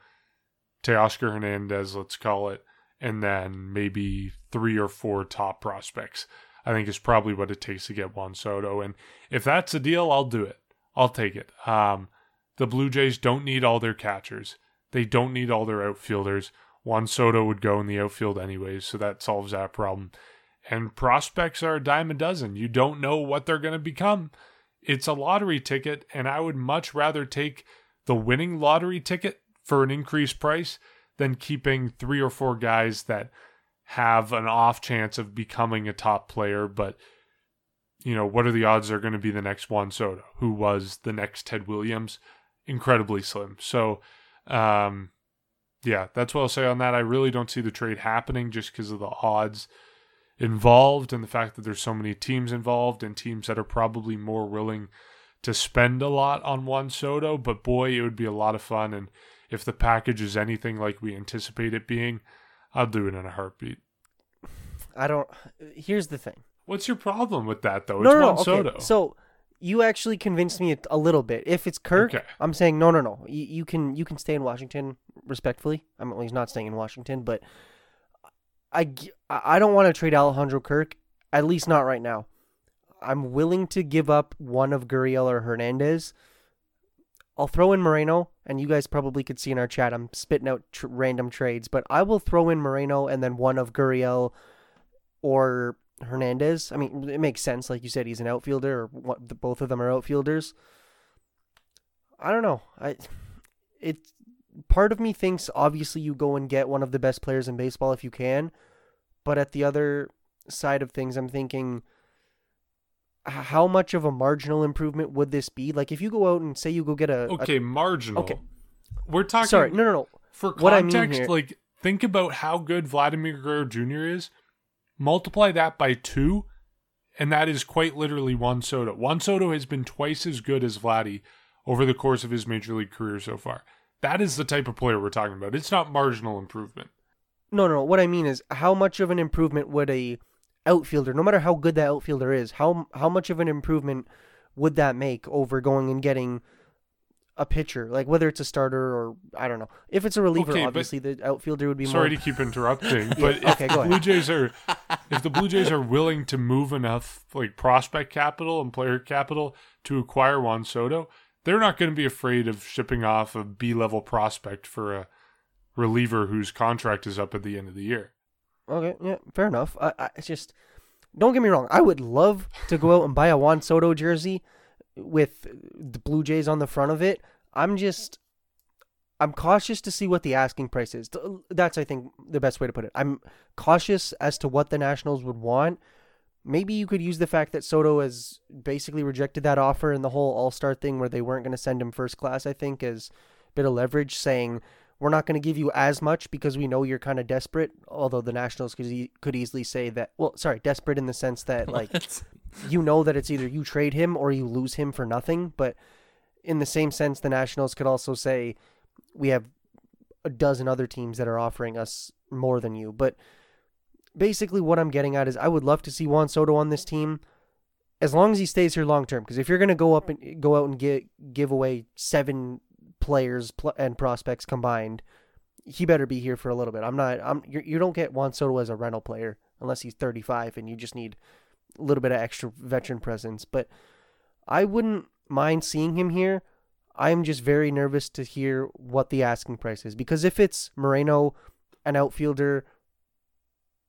Teoscar Hernandez, let's call it, and then maybe three or four top prospects. I think is probably what it takes to get Juan Soto. And if that's a deal, I'll do it. I'll take it. Um, the Blue Jays don't need all their catchers. They don't need all their outfielders. Juan Soto would go in the outfield anyways, so that solves that problem. And prospects are a dime a dozen. You don't know what they're going to become. It's a lottery ticket, and I would much rather take the winning lottery ticket for an increased price than keeping three or four guys that have an off chance of becoming a top player, but you know, what are the odds they're going to be the next Juan Soto, who was the next Ted Williams? Incredibly slim. So, um, yeah, that's what I'll say on that. I really don't see the trade happening just because of the odds involved and the fact that there's so many teams involved and teams that are probably more willing to spend a lot on Juan Soto. But boy, it would be a lot of fun. And if the package is anything like we anticipate it being, I'll do it in a heartbeat. I don't. Here's the thing. What's your problem with that though? No, it's no, no. Okay, so you actually convinced me a, a little bit. If it's Kirk, Okay. I'm saying no, no, no. You, you can you can stay in Washington respectfully. I mean, well, he's not staying in Washington, but I I don't want to trade Alejandro Kirk. At least not right now. I'm willing to give up one of Gurriel or Hernandez. I'll throw in Moreno, and you guys probably could see in our chat. I'm spitting out tr- random trades, but I will throw in Moreno and then one of Gurriel or Hernandez. I mean, it makes sense. Like you said, he's an outfielder, or what, the, both of them are outfielders. I don't know. I it part of me thinks obviously you go and get one of the best players in baseball if you can, but at the other side of things, I'm thinking how much of a marginal improvement would this be? Like if you go out and say you go get a, a- okay, marginal. okay. We're talking. sorry, no, no, no. For What I mean context, here- like think about how good Vladimir Guerrero Jr. is. Multiply that by two, and that is quite literally Juan Soto. Juan Soto has been twice as good as Vladdy over the course of his major league career so far. That is the type of player we're talking about. It's not marginal improvement. No, no, no. What I mean is, how much of an improvement would a outfielder, no matter how good that outfielder is, how how much of an improvement would that make over going and getting a pitcher, like whether it's a starter or I don't know. If it's a reliever, Okay, obviously the outfielder would be Sorry more. to keep interrupting, (laughs) but if okay, go the. Blue Jays are if the Blue Jays are willing to move enough like prospect capital and player capital to acquire Juan Soto, they're not going to be afraid of shipping off a B level prospect for a reliever whose contract is up at the end of the year. Okay, yeah, fair enough. I, I it's just don't get me wrong. I would love to go out and buy a Juan Soto jersey with the Blue Jays on the front of it. I'm just I'm cautious to see what the asking price is. That's I think the best way to put it. I'm cautious as to what the Nationals would want. Maybe you could use the fact that Soto has basically rejected that offer and the whole All-Star thing where they weren't going to send him first class, I think, as a bit of leverage saying we're not going to give you as much because we know you're kind of desperate. Although the Nationals could e- could easily say that. Well, sorry, desperate in the sense that (laughs) like you know that it's either you trade him or you lose him for nothing. But in the same sense, the Nationals could also say we have a dozen other teams that are offering us more than you. But basically, what I'm getting at is I would love to see Juan Soto on this team. As long as he stays here long term, because if you're going to go up and go out and get give away seven players pl- and prospects combined, he better be here for a little bit. I'm not. I'm. You don't get Juan Soto as a rental player unless he's 35 and you just need a little bit of extra veteran presence. But I wouldn't mind seeing him here. I'm just very nervous to hear what the asking price is because if it's Moreno, an outfielder,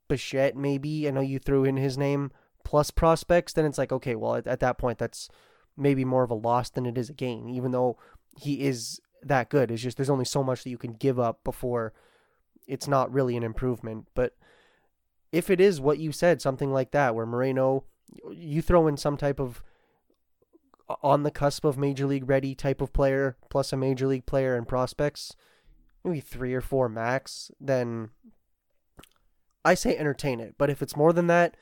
Bichette maybe, I know you threw in his name plus prospects, then it's like okay, well at, at that point that's maybe more of a loss than it is a gain, even though he is that good. It's just there's only so much that you can give up before it's not really an improvement. But if it is what you said, something like that, where Moreno, you throw in some type of on the cusp of major league ready type of player, plus a major league player and prospects, maybe three or four max, then I say entertain it. But if it's more than that,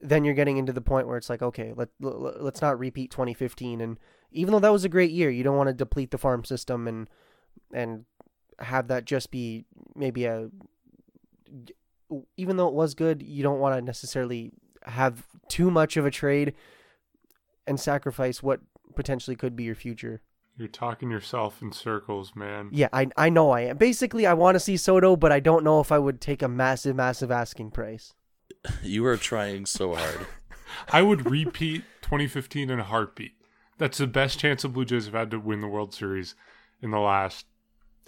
then you're getting into the point where it's like, okay, let, let let's not repeat 2015. And even though that was a great year, you don't want to deplete the farm system and and have that just be maybe a even though it was good, you don't want to necessarily have too much of a trade and sacrifice what potentially could be your future. You're talking yourself in circles, man. Yeah, I I know I am. Basically, I want to see Soto, but I don't know if I would take a massive, massive asking price. (laughs) You are trying so hard. (laughs) I would repeat 2015 in a heartbeat. That's the best chance the Blue Jays have had to win the World Series in the last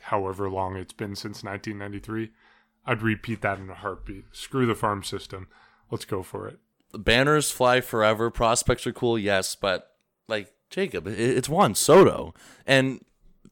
however long it's been since 1993. I'd repeat that in a heartbeat. Screw the farm system. Let's go for it. Banners fly forever. Prospects are cool, yes, but like Jacob, it's Juan Soto. And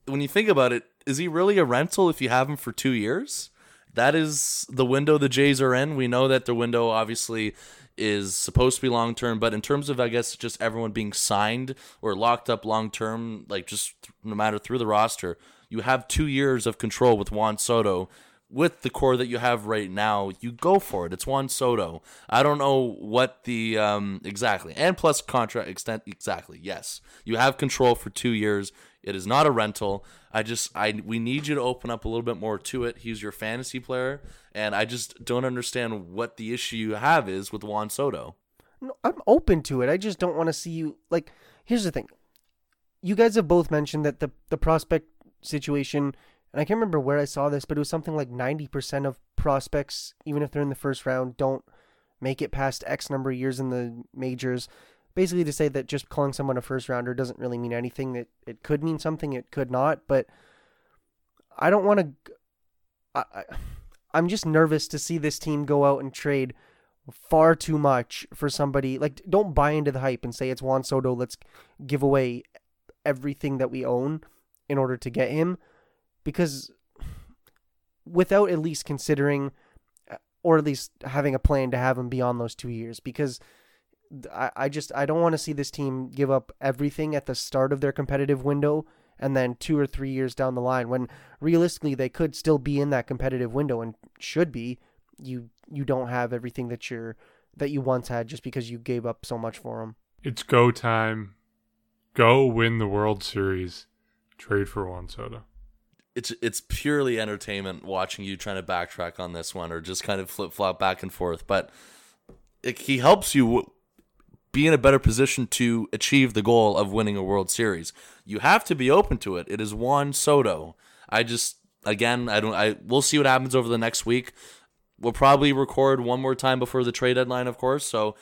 when you think about it, is he really a rental if you have him for two years? That is the window the Jays are in. We know that the window obviously is supposed to be long term, but in terms of I guess just everyone being signed or locked up long term, like just no matter through the roster, you have two years of control with Juan Soto. With the core that you have right now, you go for it. It's Juan Soto. I don't know what the um, exactly and plus contract extent exactly. Yes, you have control for two years. It is not a rental. I just I we need you to open up a little bit more to it. He's your fantasy player, and I just don't understand what the issue you have is with Juan Soto. No, I'm open to it. I just don't want to see you like. Here's the thing. You guys have both mentioned that the the prospect situation, and I can't remember where I saw this, but it was something like 90% of prospects, even if they're in the first round, don't make it past X number of years in the majors. Basically, to say that just calling someone a first rounder doesn't really mean anything. That it, it could mean something, it could not. But I don't want to. I, I, I'm just nervous to see this team go out and trade far too much for somebody. Like, don't buy into the hype and say it's Juan Soto. Let's give away everything that we own in order to get him because without at least considering uh, or at least having a plan to have him beyond those two years because I, I just I don't want to see this team give up everything at the start of their competitive window and then two or three years down the line when realistically they could still be in that competitive window and should be you you don't have everything that you're that you once had just because you gave up so much for them. It's go time. Go win the World Series. Trade for Juan Soto. It's it's purely entertainment watching you trying to backtrack on this one or just kind of flip flop back and forth. But it, he helps you be in a better position to achieve the goal of winning a World Series. You have to be open to it. It is Juan Soto. I just again I don't I we'll see what happens over the next week. We'll probably record one more time before the trade deadline, of course. So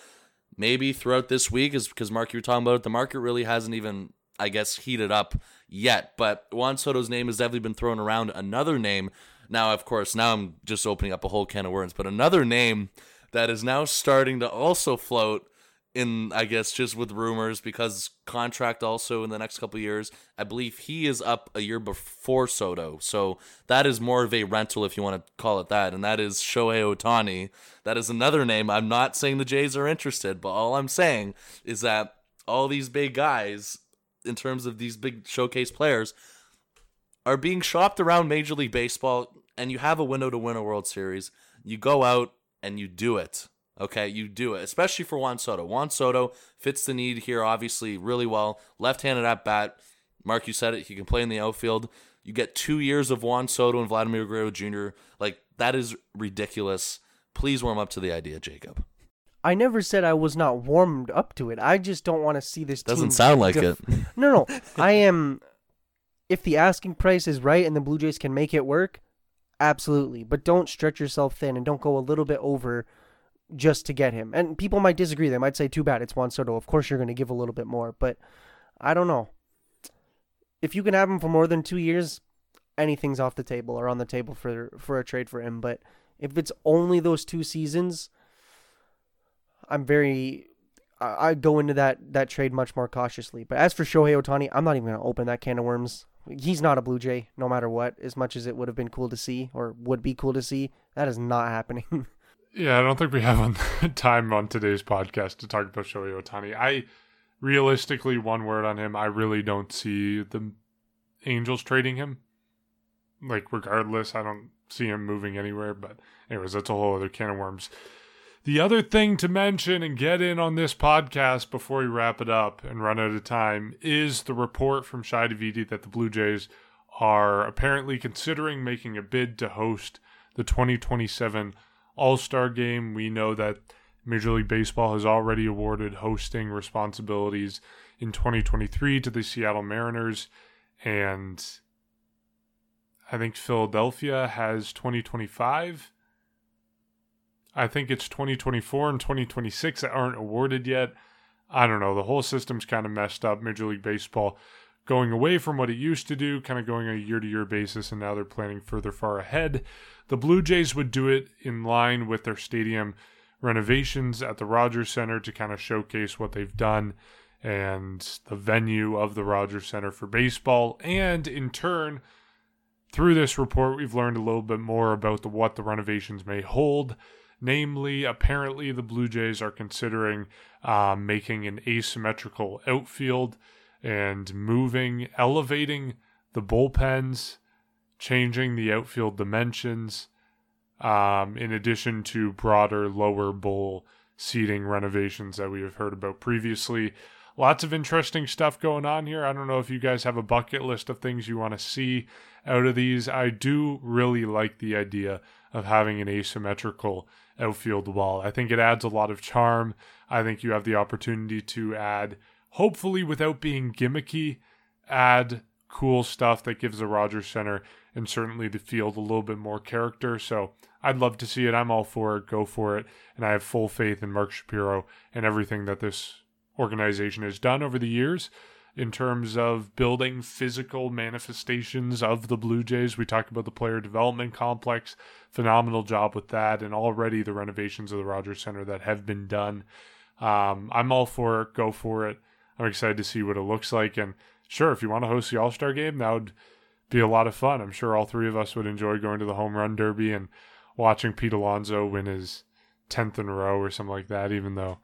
maybe throughout this week is because Mark, you were talking about it. The market really hasn't even I guess, heated up yet. But Juan Soto's name has definitely been thrown around. Another name, now, of course, now I'm just opening up a whole can of worms, but another name that is now starting to also float in I guess just with rumors because contract also in the next couple years. I believe he is up a year before Soto, so that is more of a rental if you want to call it that, and that is Shohei Ohtani. That is another name. I'm not saying the Jays are interested, but all I'm saying is that all these big guys in terms of these big showcase players are being shopped around Major League Baseball, and you have a window to win a World Series. You go out and you do it. Okay, you do it, especially for Juan Soto. Juan Soto fits the need here, obviously, really well. Left handed at bat. Mark, you said it. He can play in the outfield. You get two years of Juan Soto and Vladimir Guerrero Jr. Like, that is ridiculous. Please warm up to the idea, Jacob. I never said I was not warmed up to it. I just don't want to see this. Doesn't sound like def- it. (laughs) No, no. I am. If the asking price is right and the Blue Jays can make it work, absolutely. But don't stretch yourself thin and don't go a little bit over just to get him. And people might disagree. They might say, "Too bad, it's Juan Soto." Of course, you're going to give a little bit more, but I don't know. If you can have him for more than two years, anything's off the table or on the table for for a trade for him. But if it's only those two seasons I'm very I, go into that that trade much more cautiously. But as for Shohei Ohtani, I'm not even going to open that can of worms. He's not a Blue Jay, no matter what. As much as it would have been cool to see, or would be cool to see, that is not (laughs) happening. Yeah, I don't think we have (laughs) time on today's podcast to talk about Shohei Ohtani. I realistically, one word on him, I really don't see the Angels trading him. Like, regardless, I don't see him moving anywhere. But, anyways, that's a whole other can of worms. The other thing to mention and get in on this podcast before we wrap it up and run out of time is the report from Shi Davidi that the Blue Jays are apparently considering making a bid to host the 2027 All Star game. We know that Major League Baseball has already awarded hosting responsibilities in 2023 to the Seattle Mariners, and I think Philadelphia has 2025 I think it's 2024 and 2026 that aren't awarded yet. I don't know. The whole system's kind of messed up. Major League Baseball going away from what it used to do, kind of going a year to year basis, and now they're planning further far ahead. The Blue Jays would do it in line with their stadium renovations at the Rogers Center to kind of showcase what they've done and the venue of the Rogers Center for baseball. And in turn, through this report, we've learned a little bit more about the, what the renovations may hold. Namely, apparently, the Blue Jays are considering um, making an asymmetrical outfield and moving, elevating the bullpens, changing the outfield dimensions, um, in addition to broader lower bowl seating renovations that we have heard about previously. Lots of interesting stuff going on here. I don't know if you guys have a bucket list of things you want to see out of these. I do really like the idea of having an asymmetrical outfield wall. I think it adds a lot of charm. I think you have the opportunity to add, hopefully without being gimmicky, add cool stuff that gives the Rogers Center and certainly the field a little bit more character. So I'd love to see it. I'm all for it. Go for it. And I have full faith in Mark Shapiro and everything that this organization has done over the years in terms of building physical manifestations of the Blue Jays. We talked about the player development complex, phenomenal job with that, and already the renovations of the Rogers Center that have been done. Um, I'm all for it. Go for it. I'm excited to see what it looks like. And sure, if you want to host the All Star game, that would be a lot of fun. I'm sure all three of us would enjoy going to the home run derby and watching Pete Alonso win his 10th in a row or something like that, even though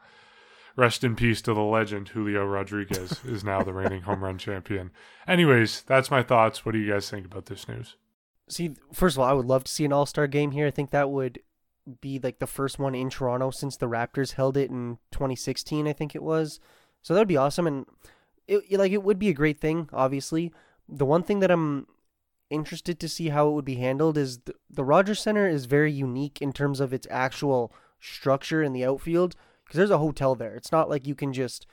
rest in peace to the legend Julio Rodriguez (laughs) is now the reigning home run champion. Anyways, that's my thoughts. What do you guys think about this news? See, first of all, I would love to see an All Star game here. I think that would be like the first one in Toronto since the Raptors held it in 2016. I think it was. So that would be awesome, and it like it would be a great thing. Obviously, the one thing that I'm interested to see how it would be handled is the, the Rogers Center is very unique in terms of its actual structure in the outfield because there's a hotel there. It's not like you can just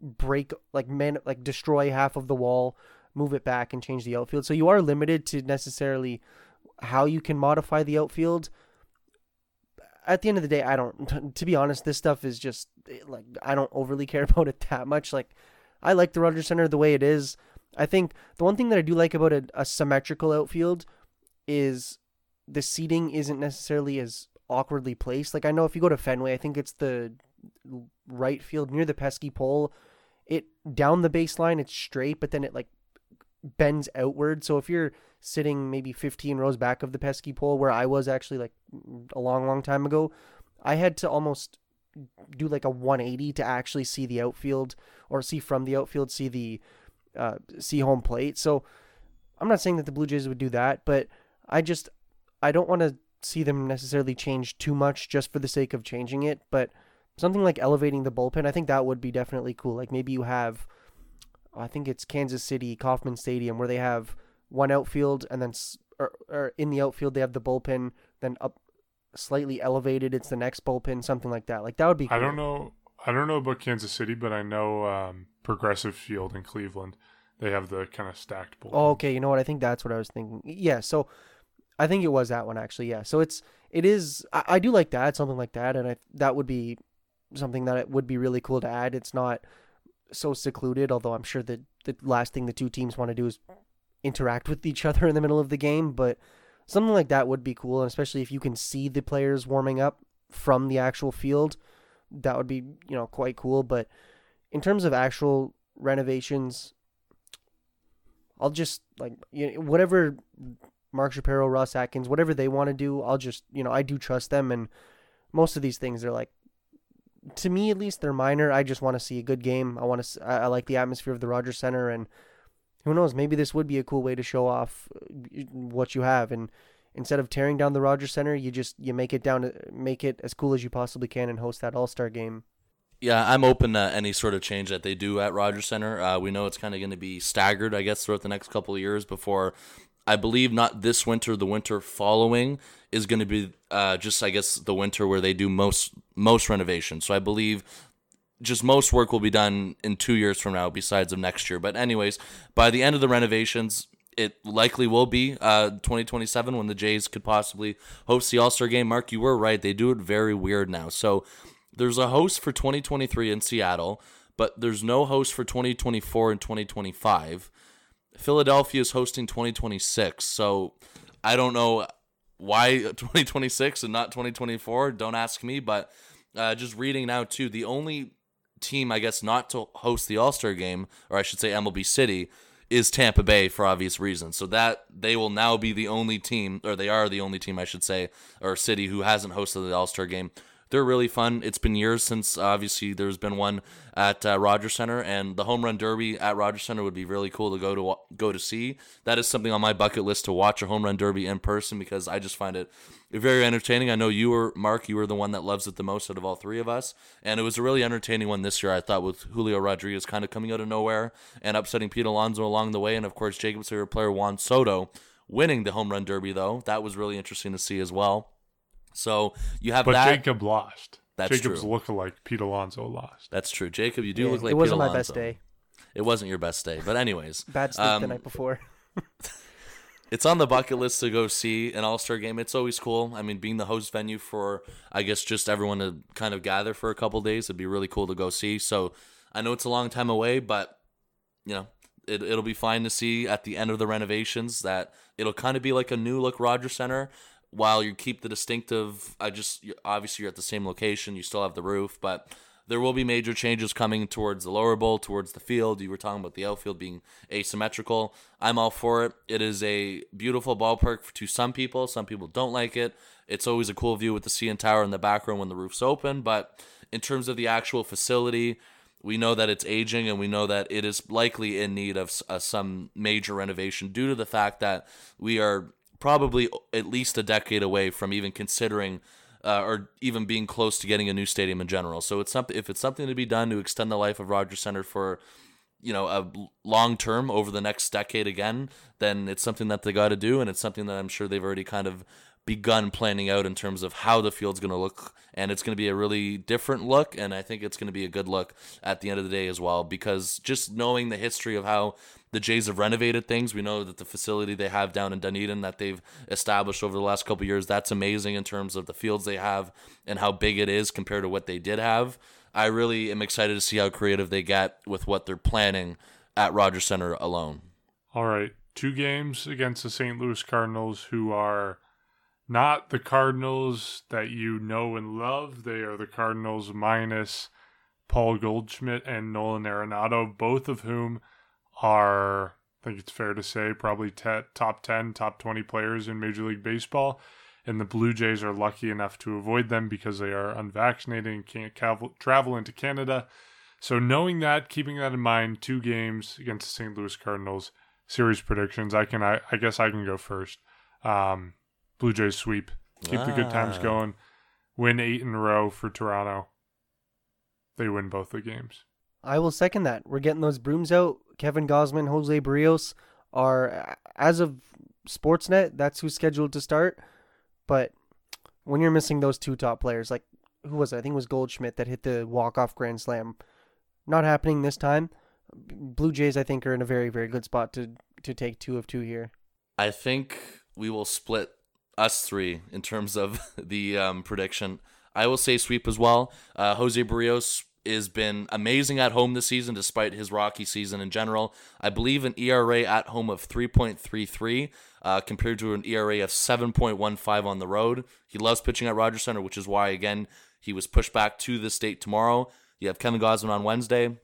break like man like destroy half of the wall, move it back and change the outfield. So you are limited to necessarily how you can modify the outfield. At the end of the day, I don't (laughs) to be honest, this stuff is just eh, like I don't overly care (laughs) about it that much. Like I like the Rogers Center the way it is. I think the one thing that I do like about a, a symmetrical outfield is the seating isn't necessarily as awkwardly placed. Like I know if you go to Fenway, I think it's the right field near the pesky pole. It down the baseline, it's straight, but then it like bends outward. So if you're sitting maybe 15 rows back of the pesky pole, where I was actually like a long, long time ago, I had to almost do like a 180 to actually see the outfield or see from the outfield, see the uh, see home plate. So I'm not saying that the Blue Jays would do that, but I just I don't want to see them necessarily change too much just for the sake of changing it. But something like elevating the bullpen, I think that would be definitely cool. Like maybe you have, I think it's Kansas City Kauffman Stadium where they have one outfield and then or, or in the outfield they have the bullpen, then up slightly elevated it's the next bullpen, something like that. Like that would be. Cool. I don't know. I don't know about Kansas City, but I know um, Progressive Field in Cleveland. They have the kind of stacked bullpen. Oh, okay. You know what? I think that's what I was thinking. Yeah. So I think it was that one actually. Yeah. So it's it is. I, I do like that something like that, and I that would be something that it would be really cool to add. It's not so secluded, although I'm sure that the last thing the two teams want to do is interact with each other in the middle of the game. But something like that would be cool, and especially if you can see the players warming up from the actual field that would be you know quite cool. But in terms of actual renovations, I'll just like you know, whatever Mark Shapiro, Ross Atkins, whatever they want to do, I'll just you know I do trust them, and most of these things are like to me at least they're minor. I just want to see a good game. I want to. I, like the atmosphere of the Rogers Center, and who knows, maybe this would be a cool way to show off uh, what you have and instead of tearing down the Rogers Center, you just you make it down, make it as cool as you possibly can, and host that All Star game. Yeah, I'm open to any sort of change that they do at Rogers Center. Uh, we know it's kind of going to be staggered, I guess, throughout the next couple of years before. I believe not this winter, the winter following is going to be uh, just, I guess, the winter where they do most most renovations. So I believe just most work will be done in two years from now, besides of next year. But anyways, by the end of the renovations, it likely will be uh, 2027 when the Jays could possibly host the All Star game. Mark, you were right; they do it very weird now. So there's a host for 2023 in Seattle, but there's no host for 2024 and 2025. Philadelphia is hosting 2026, so I don't know why (laughs) 2026 and not 2024. Don't ask me, but uh, just reading now too, the only team I guess not to host the All Star game, or I should say MLB City, is Tampa Bay for obvious reasons. So that they will now be the only team, or they are the only team, I should say, or city who hasn't hosted the All Star game. They're really fun. It's been years since obviously there's been one at uh, Rogers Center, and the home run derby at Rogers Center would be really cool to go to go to see. That is something on my bucket list to watch a home run derby in person because I just find it very entertaining. I know you were Mark, you were the one that loves it the most out of all three of us, and it was a really entertaining one this year. I thought with Julio Rodriguez kind of coming out of nowhere and upsetting Pete Alonso along the way, and of course Jacob's favorite player Juan Soto winning the home run derby though. That was really interesting to see as well. So you have but that. Jacob lost. That's true. Jacob's true. lookalike Pete Alonso lost. That's true, Jacob. You do Yeah, look like it wasn't Pete my best day. It wasn't your best day, but anyways, Bad sleep the um, night before. (laughs) (laughs) it's on the bucket list to go see an All Star game. It's always cool. I mean, being the host venue for, I guess, just everyone to kind of gather for a couple days, it'd be really cool to go see. So I know it's a long time away, but you know, it, it'll be fine to see at the end of the renovations that it'll kind of be like a new look Rogers Center. While you keep the distinctive, I just obviously you're at the same location, you still have the roof, but there will be major changes coming towards the lower bowl, towards the field. You were talking about the outfield being asymmetrical. I'm all for it. It is a beautiful ballpark to some people. Some people don't like it. It's always a cool view with the CN Tower in the background when the roof's open. But in terms of the actual facility, we know that it's aging and we know that it is likely in need of uh, some major renovation due to the fact that we are probably at least a decade away from even considering uh, or even being close to getting a new stadium in general. So it's something if it's something to be done to extend the life of Rogers Center for you know a long term over the next decade again, then it's something that they got to do, and it's something that I'm sure they've already kind of begun planning out in terms of how the field's going to look and it's going to be a really different look and i think it's going to be a good look at the end of the day as well because just knowing the history of how the jays have renovated things we know that the facility they have down in dunedin that they've established over the last couple years that's amazing in terms of the fields they have and how big it is compared to what they did have i really am excited to see how creative they get with what they're planning at rogers center alone All right, two games against the St. Louis Cardinals, who are not the Cardinals that you know and love. They are the Cardinals minus Paul Goldschmidt and Nolan Arenado, both of whom are, I think it's fair to say, probably te- top 10, top 20 players in Major League Baseball. And the Blue Jays are lucky enough to avoid them because they are unvaccinated and can't travel into Canada. So, knowing that, keeping that in mind, two games against the St. Louis Cardinals, series predictions. I can, I, I guess, I can go first. Um, Blue Jays sweep, keep the good times Ah. going, win eight in a row for Toronto. They win both the games. I will second that. We're getting those brooms out. Kevin Gausman, Jose Berrios are, as of Sportsnet, that's who's scheduled to start. But when you're missing those two top players, like who was it? I think it was Goldschmidt that hit the walk-off grand slam. Not happening this time. Blue Jays, I think, are in a very, very good spot to to take two of two here. I think we will split us three in terms of (laughs) the um, prediction. I will say sweep as well. Uh, Jose Berrios has been amazing at home this season, despite his rocky season in general. I believe an ERA at home of 3.33 uh, compared to an ERA of 7.15 on the road. He loves pitching at Rogers Center, which is why, again, he was pushed back to the state tomorrow. You have Kevin Gausman on Wednesday.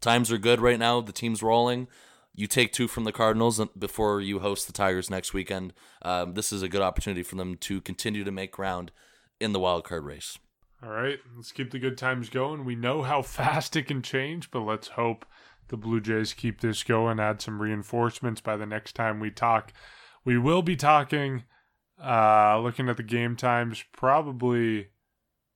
Times are good right now. The team's rolling. You take two from the Cardinals before you host the Tigers next weekend. Um, this is a good opportunity for them to continue to make ground in the wild card race. All right, let's keep the good times going. We know how (laughs) fast it can change, but let's hope the Blue Jays keep this going, add some reinforcements by the next time we talk. We will be talking, uh, looking at the game times, probably,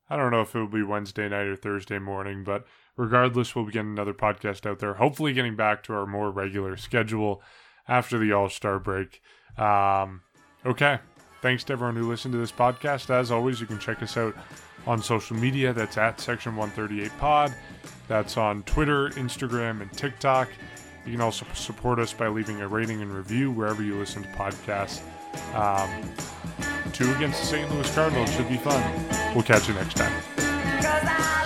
I don't know if it will be Wednesday night or Thursday morning, but regardless, we'll be getting another podcast out there, hopefully getting back to our more regular schedule after the All Star break. Um, okay. Thanks to everyone who listened to this podcast. As always, you can check us out on social media. That's at Section 138 Pod. That's on Twitter, Instagram, and TikTok. You can also support us by leaving a rating and review wherever you listen to podcasts. Um, two against the St. Louis Cardinals should be fun. We'll catch you next time.